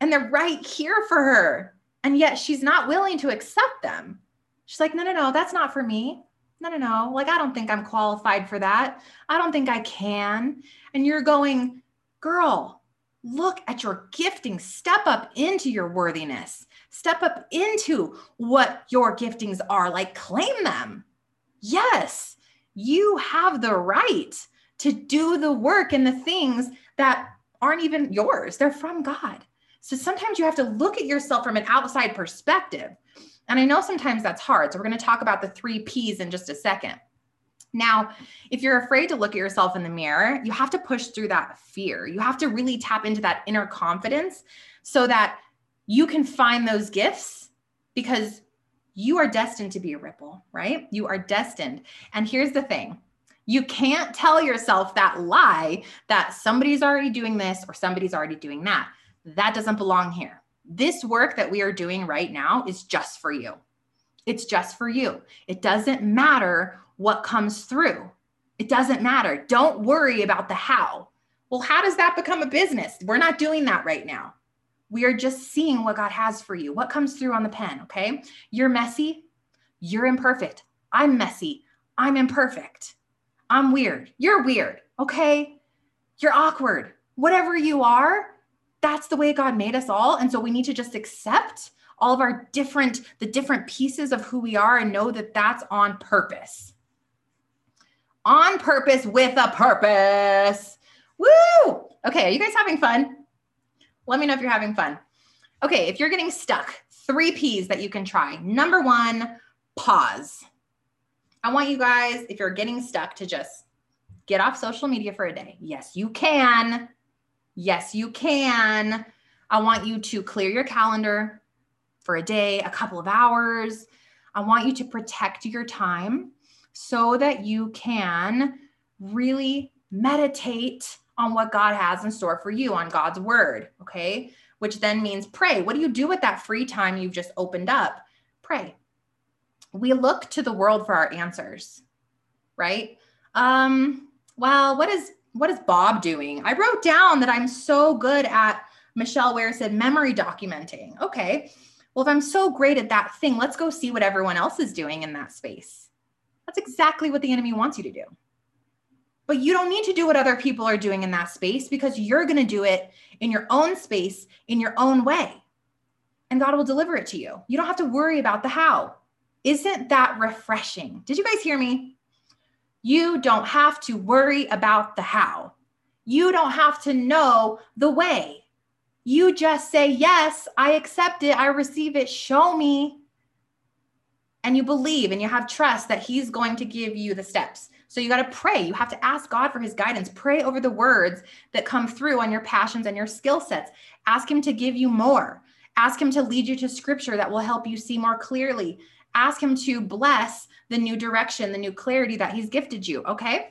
S1: And they're right here for her. And yet she's not willing to accept them. She's like, no, no, no, that's not for me no, no, no. Like, I don't think I'm qualified for that. I don't think I can. And you're going, girl, look at your gifting. Step up into your worthiness. Step up into what your giftings are. Like, claim them. Yes, you have the right to do the work and the things that aren't even yours, they're from God. So sometimes you have to look at yourself from an outside perspective. And I know sometimes that's hard. So we're going to talk about the three P's in just a second. Now, if you're afraid to look at yourself in the mirror, you have to push through that fear. You have to really tap into that inner confidence so that you can find those gifts because you are destined to be a ripple, right? You are destined. And here's the thing you can't tell yourself that lie that somebody's already doing this or somebody's already doing that. That doesn't belong here this work that we are doing right now is just for you. It's just for you. It doesn't matter what comes through. It doesn't matter. Don't worry about the how. Well, how does that become a business? We're not doing that right now. We are just seeing what God has for you, what comes through on the pen, okay? You're messy. You're imperfect. I'm messy. I'm imperfect. I'm weird. You're weird, okay? You're awkward. Whatever you are, that's the way God made us all. And so we need to just accept all of our different, the different pieces of who we are and know that that's on purpose. On purpose with a purpose. Woo! Okay, are you guys having fun? Let me know if you're having fun. Okay, if you're getting stuck, three P's that you can try. Number one, pause. I want you guys, if you're getting stuck, to just get off social media for a day. Yes, you can. Yes, you can. I want you to clear your calendar for a day, a couple of hours. I want you to protect your time so that you can really meditate on what God has in store for you, on God's word. Okay. Which then means pray. What do you do with that free time you've just opened up? Pray. We look to the world for our answers, right? Um, well, what is what is Bob doing? I wrote down that I'm so good at Michelle Ware said memory documenting. Okay. Well, if I'm so great at that thing, let's go see what everyone else is doing in that space. That's exactly what the enemy wants you to do. But you don't need to do what other people are doing in that space because you're going to do it in your own space, in your own way. And God will deliver it to you. You don't have to worry about the how. Isn't that refreshing? Did you guys hear me? You don't have to worry about the how. You don't have to know the way. You just say, Yes, I accept it. I receive it. Show me. And you believe and you have trust that He's going to give you the steps. So you got to pray. You have to ask God for his guidance. Pray over the words that come through on your passions and your skill sets. Ask him to give you more. Ask him to lead you to scripture that will help you see more clearly. Ask him to bless the new direction, the new clarity that he's gifted you. Okay.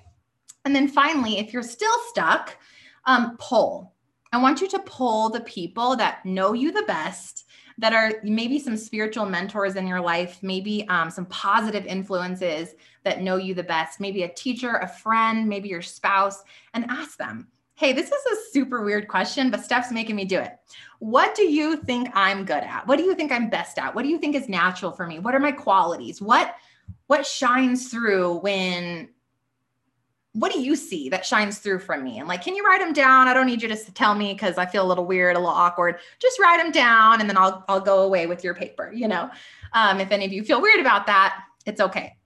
S1: And then finally, if you're still stuck, um, pull. I want you to pull the people that know you the best, that are maybe some spiritual mentors in your life, maybe um, some positive influences that know you the best, maybe a teacher, a friend, maybe your spouse, and ask them, Hey, this is a super weird question, but Stef's making me do it. What do you think I'm good at? What do you think I'm best at? What do you think is natural for me? What are my qualities? What what shines through when what do you see that shines through from me? And like, can you write them down? I don't need you to tell me because I feel a little weird, a little awkward. Just write them down and then I'll, I'll go away with your paper. You know, um, if any of you feel weird about that, it's okay.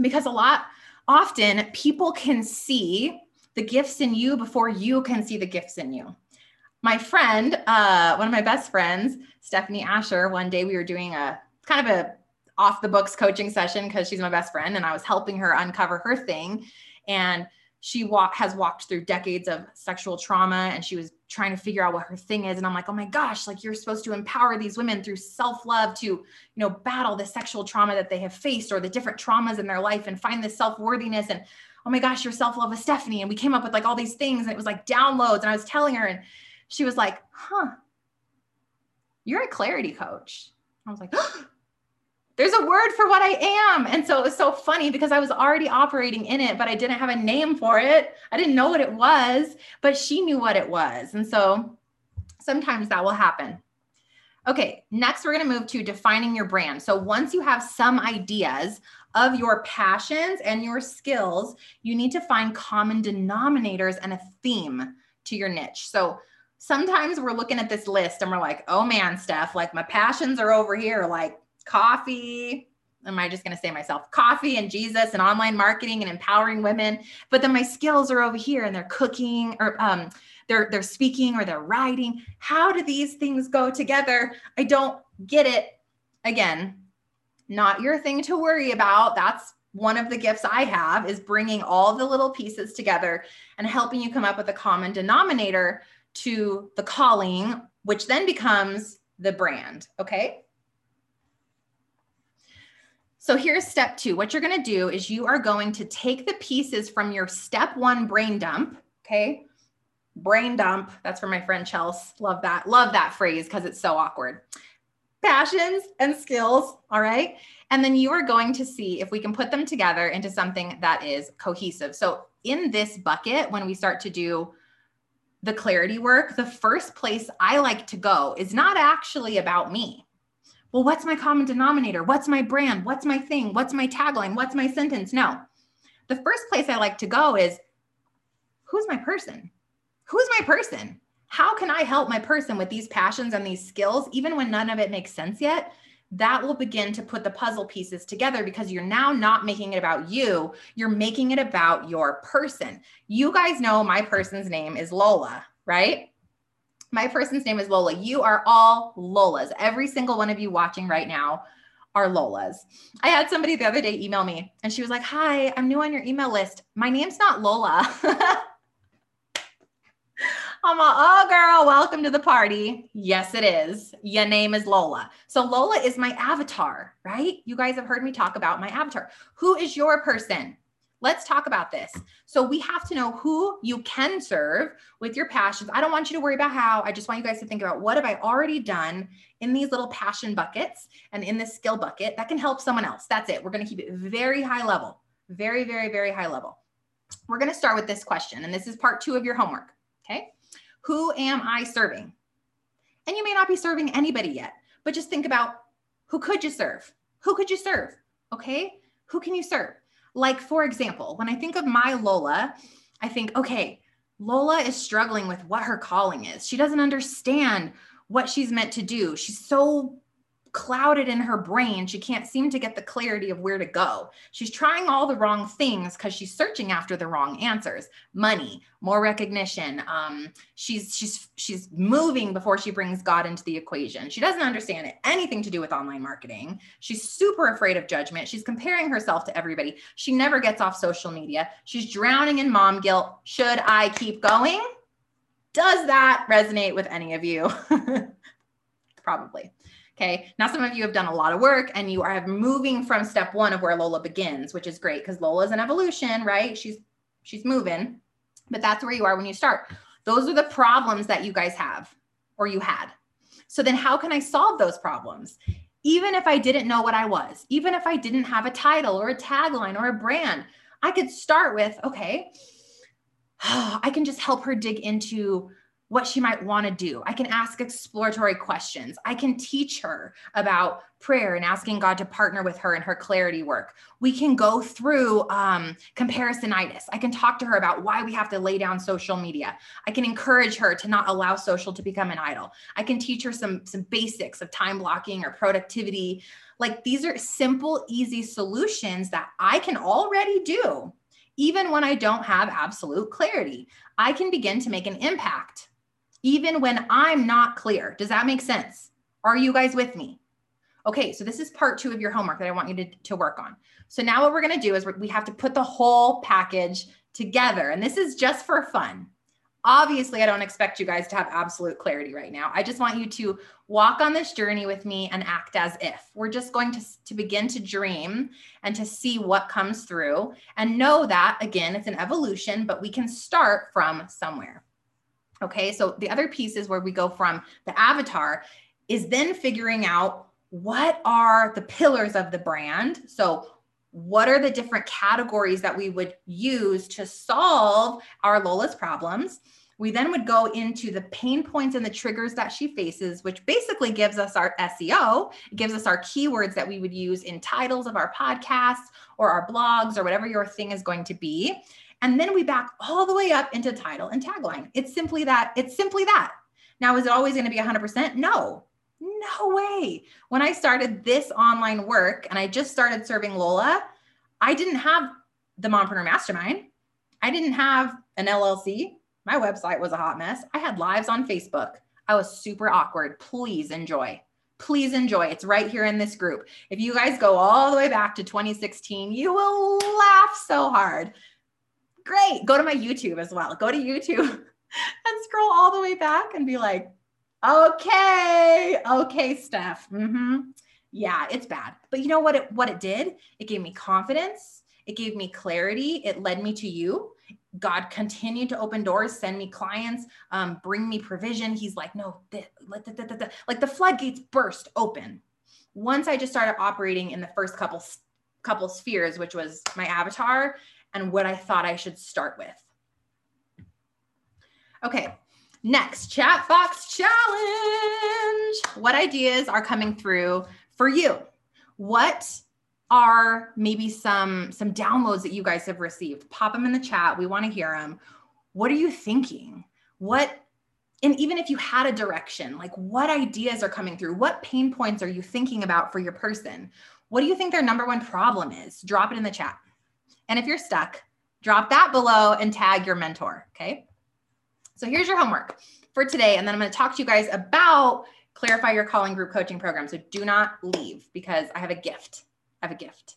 S1: Because a lot, often people can see the gifts in you before you can see the gifts in you. My friend, uh, one of my best friends, Stephanie Asher, one day we were doing a kind of a off the books coaching session because she's my best friend and I was helping her uncover her thing and she walk, has walked through decades of sexual trauma and she was trying to figure out what her thing is and i'm like oh my gosh like you're supposed to empower these women through self-love to you know battle the sexual trauma that they have faced or the different traumas in their life and find this self-worthiness and oh my gosh your self-love is stephanie and we came up with like all these things and it was like downloads and i was telling her and she was like huh you're a clarity coach. I was like there's a word for what I am. And so it was so funny because I was already operating in it, but I didn't have a name for it. I didn't know what it was, but she knew what it was. And so sometimes that will happen. Okay, next we're going to move to defining your brand. So once you have some ideas of your passions and your skills, you need to find common denominators and a theme to your niche. So sometimes we're looking at this list and we're like, oh man, Stef, like my passions are over here. Like coffee. Am I just going to say myself? Coffee and Jesus and online marketing and empowering women. But then my skills are over here and they're cooking or um, they're they're speaking or they're writing. How do these things go together? I don't get it. Again, not your thing to worry about. That's one of the gifts I have is bringing all the little pieces together and helping you come up with a common denominator to the calling, which then becomes the brand. Okay. So here's step two. What you're going to do is you are going to take the pieces from your step one brain dump. Okay. Brain dump. That's for my friend Chelsea. Love that. Love that phrase because it's so awkward. Passions and skills. All right. And then you are going to see if we can put them together into something that is cohesive. So in this bucket, when we start to do the clarity work, the first place I like to go is not actually about me well, what's my common denominator? What's my brand? What's my thing? What's my tagline? What's my sentence? No. The first place I like to go is who's my person? Who's my person? How can I help my person with these passions and these skills, even when none of it makes sense yet? That will begin to put the puzzle pieces together because you're now not making it about you. You're making it about your person. You guys know my person's name is Lola, right? My person's name is Lola. You are all Lolas. Every single one of you watching right now are Lolas. I had somebody the other day email me and she was like, Hi, I'm new on your email list. My name's not Lola. I'm like, oh, girl, welcome to the party. Yes, it is. Your name is Lola. So, Lola is my avatar, right? You guys have heard me talk about my avatar. Who is your person? Let's talk about this. So we have to know who you can serve with your passions. I don't want you to worry about how. I just want you guys to think about what have I already done in these little passion buckets and in this skill bucket that can help someone else. That's it. We're going to keep it very high level. Very, very, very high level. We're going to start with this question, and this is part two of your homework. Okay. Who am I serving? And you may not be serving anybody yet, but just think about who could you serve? Who could you serve? Okay. Who can you serve? Like, for example, when I think of my Lola, I think, okay, Lola is struggling with what her calling is. She doesn't understand what she's meant to do. She's so clouded in her brain. She can't seem to get the clarity of where to go. She's trying all the wrong things because she's searching after the wrong answers. Money, more recognition. Um, she's she's she's moving before she brings God into the equation. She doesn't understand anything to do with online marketing. She's super afraid of judgment. She's comparing herself to everybody. She never gets off social media. She's drowning in mom guilt. Should I keep going? Does that resonate with any of you? Probably. Okay. Now, some of you have done a lot of work and you are moving from step one of where Lola begins, which is great because Lola is an evolution, right? She's she's moving, but that's where you are when you start. Those are the problems that you guys have or you had. So then how can I solve those problems? Even if I didn't know what I was, even if I didn't have a title or a tagline or a brand, I could start with, okay, I can just help her dig into what she might want to do. I can ask exploratory questions. I can teach her about prayer and asking God to partner with her in her clarity work. We can go through um, comparisonitis. I can talk to her about why we have to lay down social media. I can encourage her to not allow social to become an idol. I can teach her some, some basics of time blocking or productivity. Like these are simple, easy solutions that I can already do even when I don't have absolute clarity. I can begin to make an impact even when I'm not clear. Does that make sense? Are you guys with me? Okay, so this is part two of your homework that I want you to, to work on. So now what we're gonna do is we have to put the whole package together. And this is just for fun. Obviously, I don't expect you guys to have absolute clarity right now. I just want you to walk on this journey with me and act as if. We're just going to, to begin to dream and to see what comes through and know that, again, it's an evolution, but we can start from somewhere. Okay, so the other piece is where we go from the avatar is then figuring out what are the pillars of the brand. So, what are the different categories that we would use to solve our Lola's problems? We then would go into the pain points and the triggers that she faces, which basically gives us our SEO. It gives us our keywords that we would use in titles of our podcasts or our blogs or whatever your thing is going to be. And then we back all the way up into title and tagline. It's simply that. It's simply that. Now, is it always going to be 100%? No, no way. When I started this online work and I just started serving Lola, I didn't have the Mompreneur Mastermind. I didn't have an LLC. My website was a hot mess. I had lives on Facebook. I was super awkward. Please enjoy. Please enjoy. It's right here in this group. If you guys go all the way back to 2016, you will laugh so hard Great. Go to my YouTube as well. Go to YouTube and scroll all the way back and be like, okay, okay, Stef. Mm-hmm. Yeah, it's bad. But you know what it what it did? It gave me confidence. It gave me clarity. It led me to you. God continued to open doors, send me clients, um, bring me provision. He's like, no, like the floodgates burst open. Once I just started operating in the first couple couple spheres, which was my avatar and what I thought I should start with. Okay, next chat box challenge. What ideas are coming through for you? What are maybe some some downloads that you guys have received? Pop them in the chat. We want to hear them. What are you thinking? What and even if you had a direction, like what ideas are coming through? What pain points are you thinking about for your person? What do you think their number one problem is? Drop it in the chat. And if you're stuck, drop that below and tag your mentor. Okay. So here's your homework for today. And then I'm going to talk to you guys about clarify your calling group coaching program. So do not leave because I have a gift. I have a gift.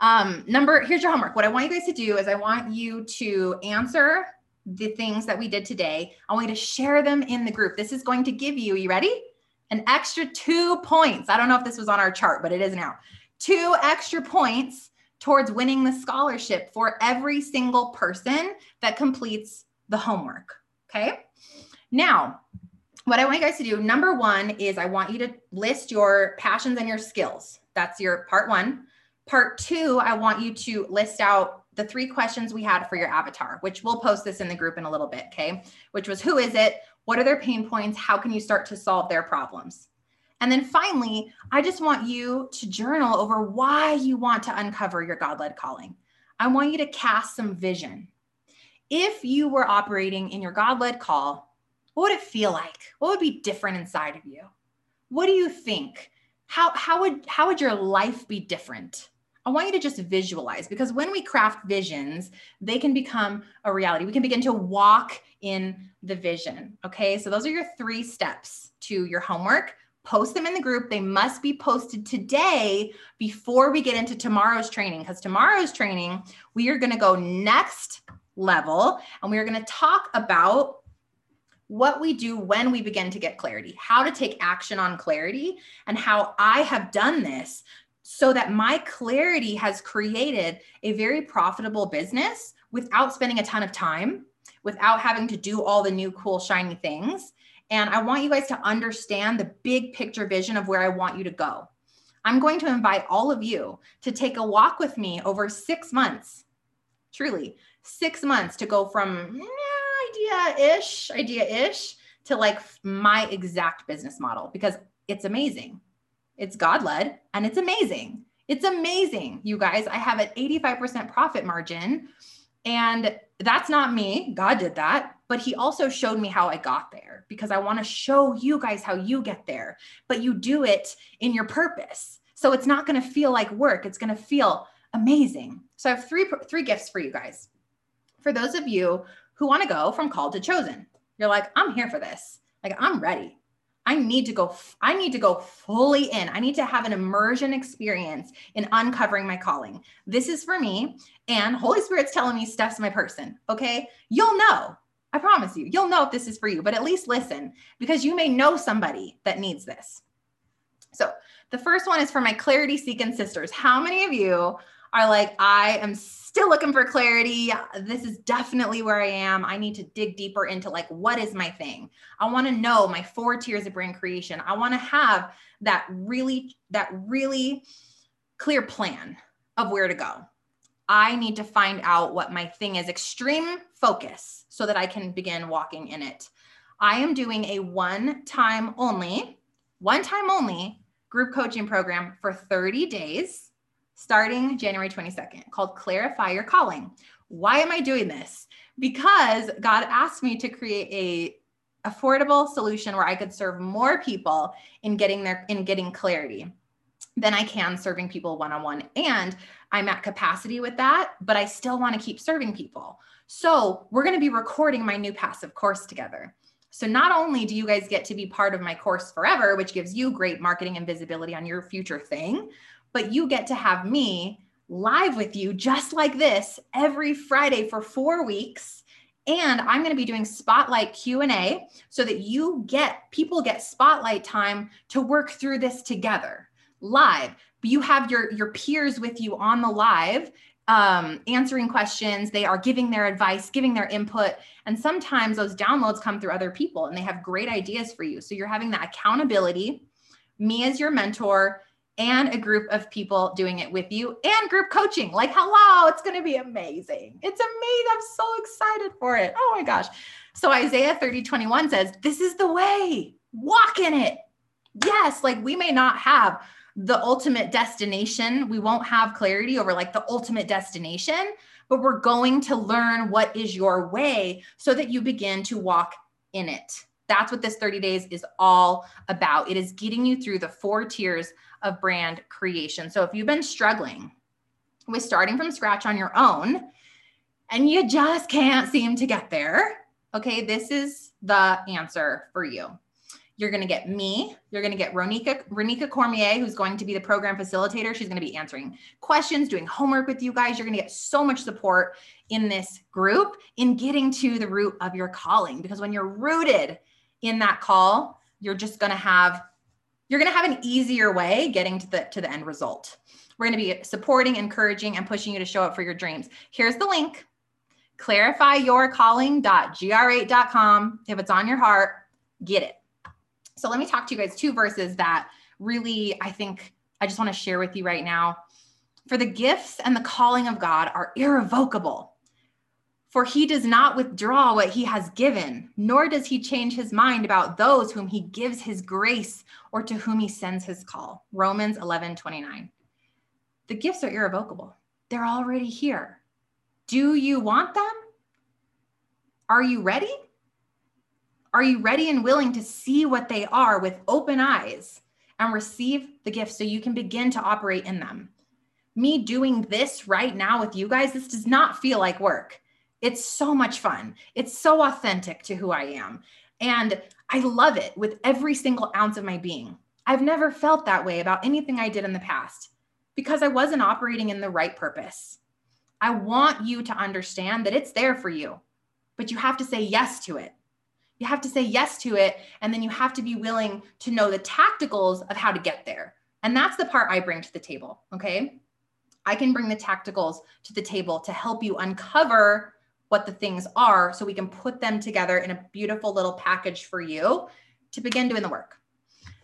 S1: Um, number, here's your homework. What I want you guys to do is I want you to answer the things that we did today. I want you to share them in the group. This is going to give you, you ready? An extra two points. I don't know if this was on our chart, but it is now. Two extra points towards winning the scholarship for every single person that completes the homework. Okay. Now, what I want you guys to do, number one is I want you to list your passions and your skills. That's your part one. Part two, I want you to list out the three questions we had for your avatar, which we'll post this in the group in a little bit. Okay. Which was who is it? What are their pain points? How can you start to solve their problems? And then finally, I just want you to journal over why you want to uncover your God led calling. I want you to cast some vision. If you were operating in your God led call, what would it feel like? What would be different inside of you? What do you think? how how would how would your life be different? I want you to just visualize because when we craft visions, they can become a reality. We can begin to walk in the vision. Okay. So those are your three steps to your homework. Post them in the group. They must be posted today before we get into tomorrow's training because tomorrow's training, we are going to go next level and we are going to talk about what we do when we begin to get clarity, how to take action on clarity, and how I have done this so that my clarity has created a very profitable business without spending a ton of time, without having to do all the new cool shiny things. And I want you guys to understand the big picture vision of where I want you to go. I'm going to invite all of you to take a walk with me over six months, truly six months to go from yeah, idea ish, idea ish to like my exact business model because it's amazing. It's God led and it's amazing. It's amazing, you guys. I have an 85% profit margin. And that's not me. God did that. But He also showed me how I got there because I want to show you guys how you get there. But you do it in your purpose. So it's not going to feel like work. It's going to feel amazing. So I have three three gifts for you guys. For those of you who want to go from called to chosen, you're like, I'm here for this. Like I'm ready. I need to go, I need to go fully in. I need to have an immersion experience in uncovering my calling. This is for me. And Holy Spirit's telling me Stef's my person. Okay. You'll know. I promise you, you'll know if this is for you, but at least listen because you may know somebody that needs this. So the first one is for my clarity seeking sisters. How many of you are like, I am still looking for clarity. This is definitely where I am. I need to dig deeper into like, what is my thing? I want to know my four tiers of brand creation. I want to have that really, that really clear plan of where to go. I need to find out what my thing is, extreme focus, so that I can begin walking in it. I am doing a one time only, one time only group coaching program for 30 days starting January 22nd called Clarify Your Calling. Why am I doing this? Because God asked me to create a affordable solution where I could serve more people in getting their in getting clarity than I can serving people one on one. And I'm at capacity with that, but I still want to keep serving people. So we're going to be recording my new passive course together. So not only do you guys get to be part of my course forever, which gives you great marketing and visibility on your future thing, but you get to have me live with you just like this every Friday for 4 weeks and I'm going to be doing spotlight Q&A so that you get people get spotlight time to work through this together live. You have your your peers with you on the live um, answering questions. They are giving their advice, giving their input. And sometimes those downloads come through other people and they have great ideas for you. So you're having that accountability, me as your mentor, and a group of people doing it with you and group coaching. Like, hello, it's going to be amazing. It's amazing. I'm so excited for it. Oh my gosh. So, Isaiah 30 21 says, This is the way, walk in it. Yes, like we may not have the ultimate destination. We won't have clarity over like the ultimate destination, but we're going to learn what is your way so that you begin to walk in it. That's what this 30 days is all about. It is getting you through the four tiers of brand creation. So if you've been struggling with starting from scratch on your own and you just can't seem to get there, okay, this is the answer for you. You're going to get me. You're going to get Ronika, Ronika Cormier, who's going to be the program facilitator. She's going to be answering questions, doing homework with you guys. You're going to get so much support in this group in getting to the root of your calling. Because when you're rooted in that call, you're just going to have you're going to have an easier way getting to the to the end result. We're going to be supporting, encouraging, and pushing you to show up for your dreams. Here's the link clarifyyourcalling.gr8.com. If it's on your heart, get it. So let me talk to you guys two verses that really I think I just want to share with you right now. For the gifts and the calling of God are irrevocable. For he does not withdraw what he has given, nor does he change his mind about those whom he gives his grace or to whom he sends his call. Romans 11 29. The gifts are irrevocable, they're already here. Do you want them? Are you ready? Are you ready and willing to see what they are with open eyes and receive the gifts so you can begin to operate in them. Me doing this right now with you guys, this does not feel like work. It's so much fun. It's so authentic to who I am. And I love it with every single ounce of my being. I've never felt that way about anything I did in the past because I wasn't operating in the right purpose. I want you to understand that it's there for you, but you have to say yes to it. You have to say yes to it. And then you have to be willing to know the tacticals of how to get there. And that's the part I bring to the table. Okay. I can bring the tacticals to the table to help you uncover what the things are so we can put them together in a beautiful little package for you to begin doing the work.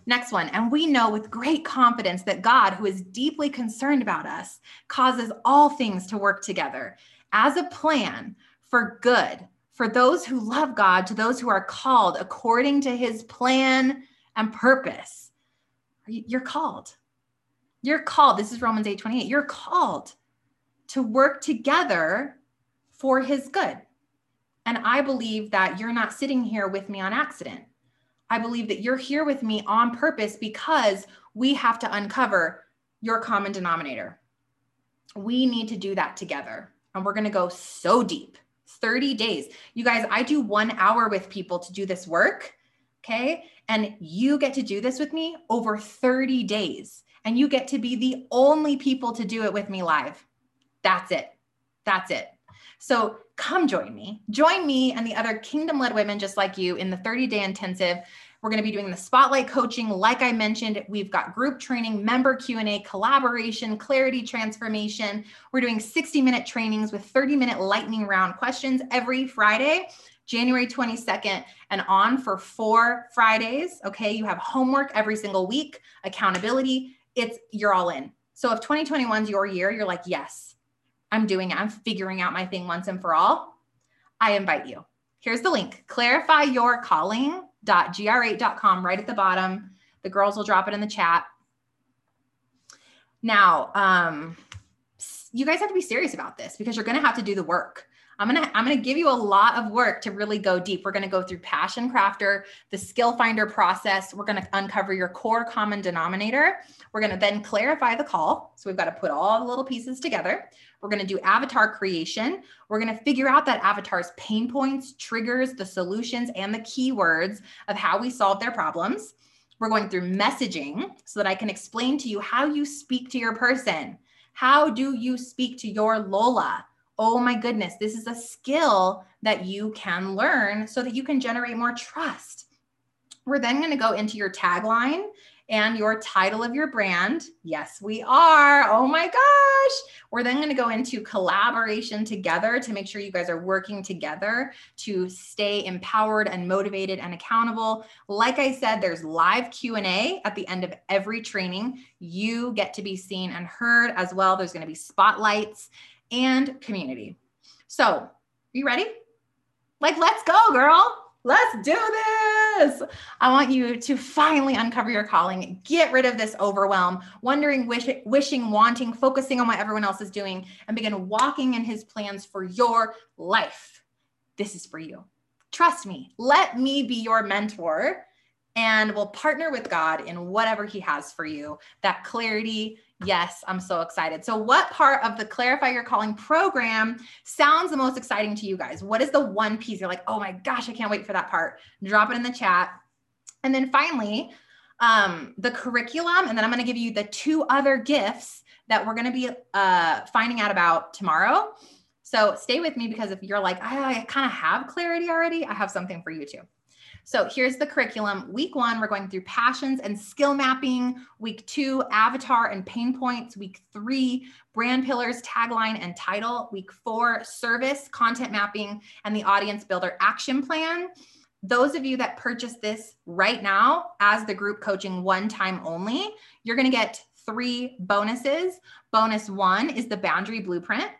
S1: Next one. And we know with great confidence that God, who is deeply concerned about us, causes all things to work together as a plan for good for those who love God, to those who are called according to his plan and purpose. You're called. You're called. This is Romans 8 28. You're called to work together for his good. And I believe that you're not sitting here with me on accident. I believe that you're here with me on purpose because we have to uncover your common denominator. We need to do that together. And we're going to go so deep 30 days. You guys, I do one hour with people to do this work. Okay. And you get to do this with me over 30 days. And you get to be the only people to do it with me live. That's it. That's it. So come join me. Join me and the other kingdom led women just like you in the 30 day intensive. We're going to be doing the spotlight coaching. Like I mentioned, we've got group training, member Q&A, collaboration, clarity transformation. We're doing 60 minute trainings with 30 minute lightning round questions every Friday. January 22nd and on for four Fridays. Okay. You have homework every single week, accountability. It's you're all in. So if 2021 is your year, you're like, yes, I'm doing it. I'm figuring out my thing once and for all. I invite you. Here's the link clarifyyourcalling.gr8.com right at the bottom. The girls will drop it in the chat. Now, um, you guys have to be serious about this because you're going to have to do the work. I'm going to I'm going to give you a lot of work to really go deep. We're going to go through passion crafter, the skill finder process. We're going to uncover your core common denominator. We're going to then clarify the call. So we've got to put all the little pieces together. We're going to do avatar creation. We're going to figure out that avatar's pain points, triggers, the solutions and the keywords of how we solve their problems. We're going through messaging so that I can explain to you how you speak to your person. How do you speak to your Lola? oh my goodness, this is a skill that you can learn so that you can generate more trust. We're then going to go into your tagline and your title of your brand. Yes, we are. Oh my gosh. We're then going to go into collaboration together to make sure you guys are working together to stay empowered and motivated and accountable. Like I said, there's live Q&A at the end of every training. You get to be seen and heard as well. There's going to be spotlights and community. So, you ready? Like, let's go, girl. Let's do this. I want you to finally uncover your calling, get rid of this overwhelm, wondering, wish, wishing, wanting, focusing on what everyone else is doing, and begin walking in his plans for your life. This is for you. Trust me. Let me be your mentor and we'll partner with God in whatever He has for you. That clarity, yes, I'm so excited. So, what part of the Clarify Your Calling program sounds the most exciting to you guys? What is the one piece you're like, oh my gosh, I can't wait for that part? Drop it in the chat. And then finally, um, the curriculum, and then I'm going to give you the two other gifts that we're going to be uh, finding out about tomorrow. So stay with me because if you're like, I, I kind of have clarity already, I have something for you too. So here's the curriculum. Week one, we're going through passions and skill mapping. Week two, avatar and pain points. Week three, brand pillars, tagline, and title. Week four, service, content mapping, and the audience builder action plan. Those of you that purchase this right now as the group coaching one time only, you're going to get three bonuses. Bonus one is the boundary blueprint.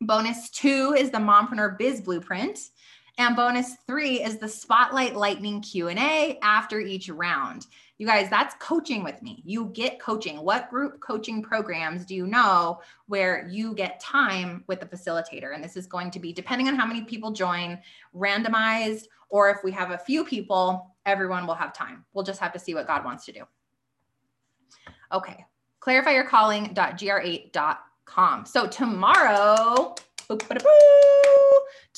S1: Bonus two is the mompreneur biz blueprint. And bonus three is the spotlight lightning Q&A after each round. You guys, that's coaching with me. You get coaching. What group coaching programs do you know where you get time with the facilitator? And this is going to be, depending on how many people join, randomized, or if we have a few people, everyone will have time. We'll just have to see what God wants to do. Okay, clarifyyourcalling.gr8.com. So tomorrow,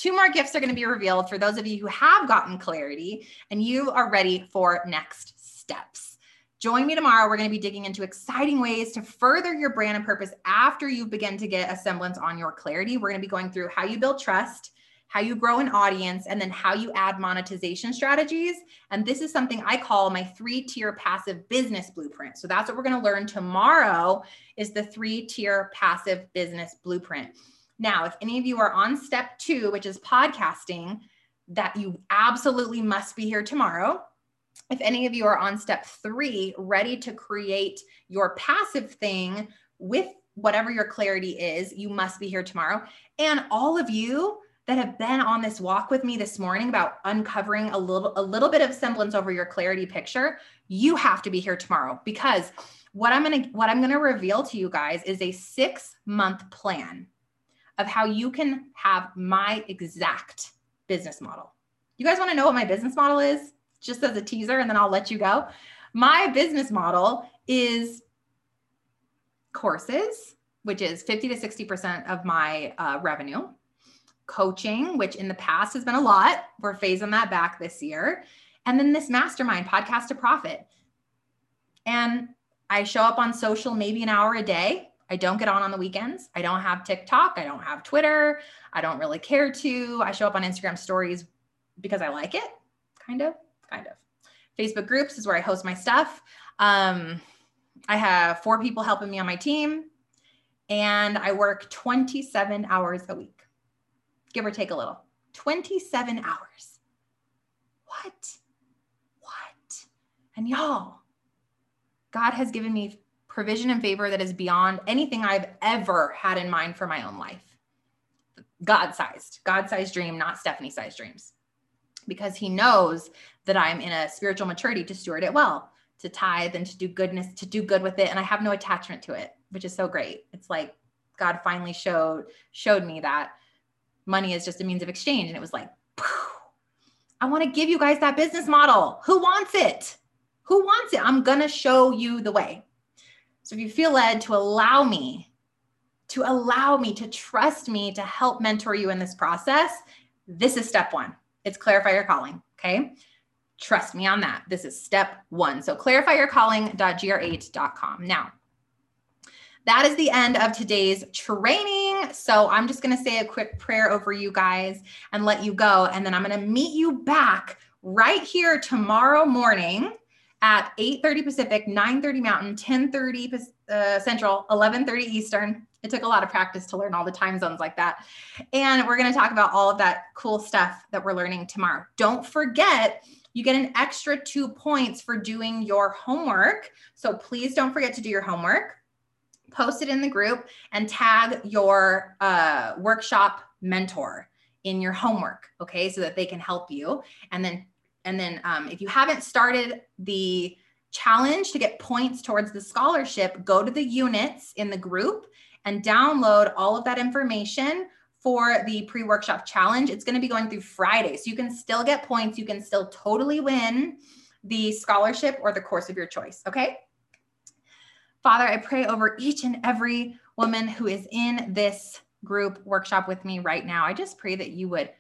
S1: two more gifts are going to be revealed for those of you who have gotten clarity and you are ready for next steps. Join me tomorrow. We're going to be digging into exciting ways to further your brand and purpose after you begin to get a semblance on your clarity. We're going to be going through how you build trust, how you grow an audience, and then how you add monetization strategies. And this is something I call my three-tier passive business blueprint. So that's what we're going to learn tomorrow is the three-tier passive business blueprint. Now, if any of you are on step 2, which is podcasting, that you absolutely must be here tomorrow if any of you are on step three, ready to create your passive thing with whatever your clarity is, you must be here tomorrow. And all of you that have been on this walk with me this morning about uncovering a little a little bit of semblance over your clarity picture, you have to be here tomorrow because what I'm going to what I'm going to reveal to you guys is a 6-month plan of how you can have my exact business model. You guys want to know what my business model is? just as a teaser, and then I'll let you go. My business model is courses, which is 50 to 60% of my uh, revenue, coaching, which in the past has been a lot. We're phasing that back this year. And then this mastermind, Podcast to Profit. And I show up on social maybe an hour a day. I don't get on on the weekends. I don't have TikTok. I don't have Twitter. I don't really care to. I show up on Instagram stories because I like it, kind of kind of. Facebook groups is where I host my stuff. Um, I have four people helping me on my team, and I work 27 hours a week, give or take a little. 27 hours. What? What? And y'all, God has given me provision and favor that is beyond anything I've ever had in mind for my own life. God sized, God sized dream, not Stefanie sized dreams because he knows that I'm in a spiritual maturity to steward it well, to tithe and to do goodness, to do good with it. And I have no attachment to it, which is so great. It's like God finally showed showed me that money is just a means of exchange. And it was like, I want to give you guys that business model. Who wants it? Who wants it? I'm gonna show you the way. So if you feel led to allow me, to allow me to trust me to help mentor you in this process, this is step one. It's clarify your calling. Okay. Trust me on that. This is step one. So clarifyyourcalling.gr8.com. Now, that is the end of today's training. So I'm just going to say a quick prayer over you guys and let you go. And then I'm going to meet you back right here tomorrow morning at 8:30 Pacific, 9:30 Mountain, 10:30 uh, Central, 11:30 Eastern. It took a lot of practice to learn all the time zones like that. And we're going to talk about all of that cool stuff that we're learning tomorrow. Don't forget, you get an extra two points for doing your homework. So please don't forget to do your homework. Post it in the group and tag your uh, workshop mentor in your homework, okay, so that they can help you. And then, and then, um, if you haven't started the challenge to get points towards the scholarship, go to the units in the group and download all of that information for the pre workshop challenge. It's going to be going through Friday. So you can still get points. You can still totally win the scholarship or the course of your choice. Okay. Father, I pray over each and every woman who is in this group workshop with me right now. I just pray that you would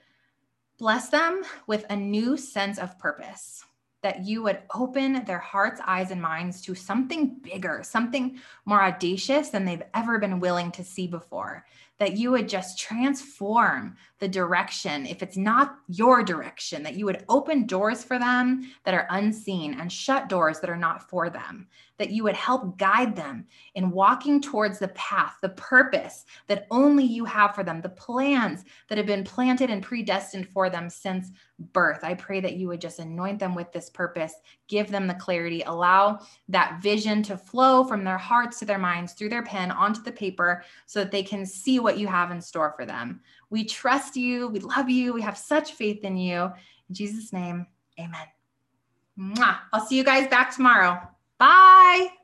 S1: bless them with a new sense of purpose that you would open their hearts, eyes, and minds to something bigger, something more audacious than they've ever been willing to see before that you would just transform the direction. If it's not your direction, that you would open doors for them that are unseen and shut doors that are not for them, that you would help guide them in walking towards the path, the purpose that only you have for them, the plans that have been planted and predestined for them since birth. I pray that you would just anoint them with this purpose, give them the clarity, allow that vision to flow from their hearts to their minds through their pen onto the paper so that they can see what you have in store for them. We trust you. We love you. We have such faith in you. In Jesus' name, amen. Mwah. I'll see you guys back tomorrow. Bye.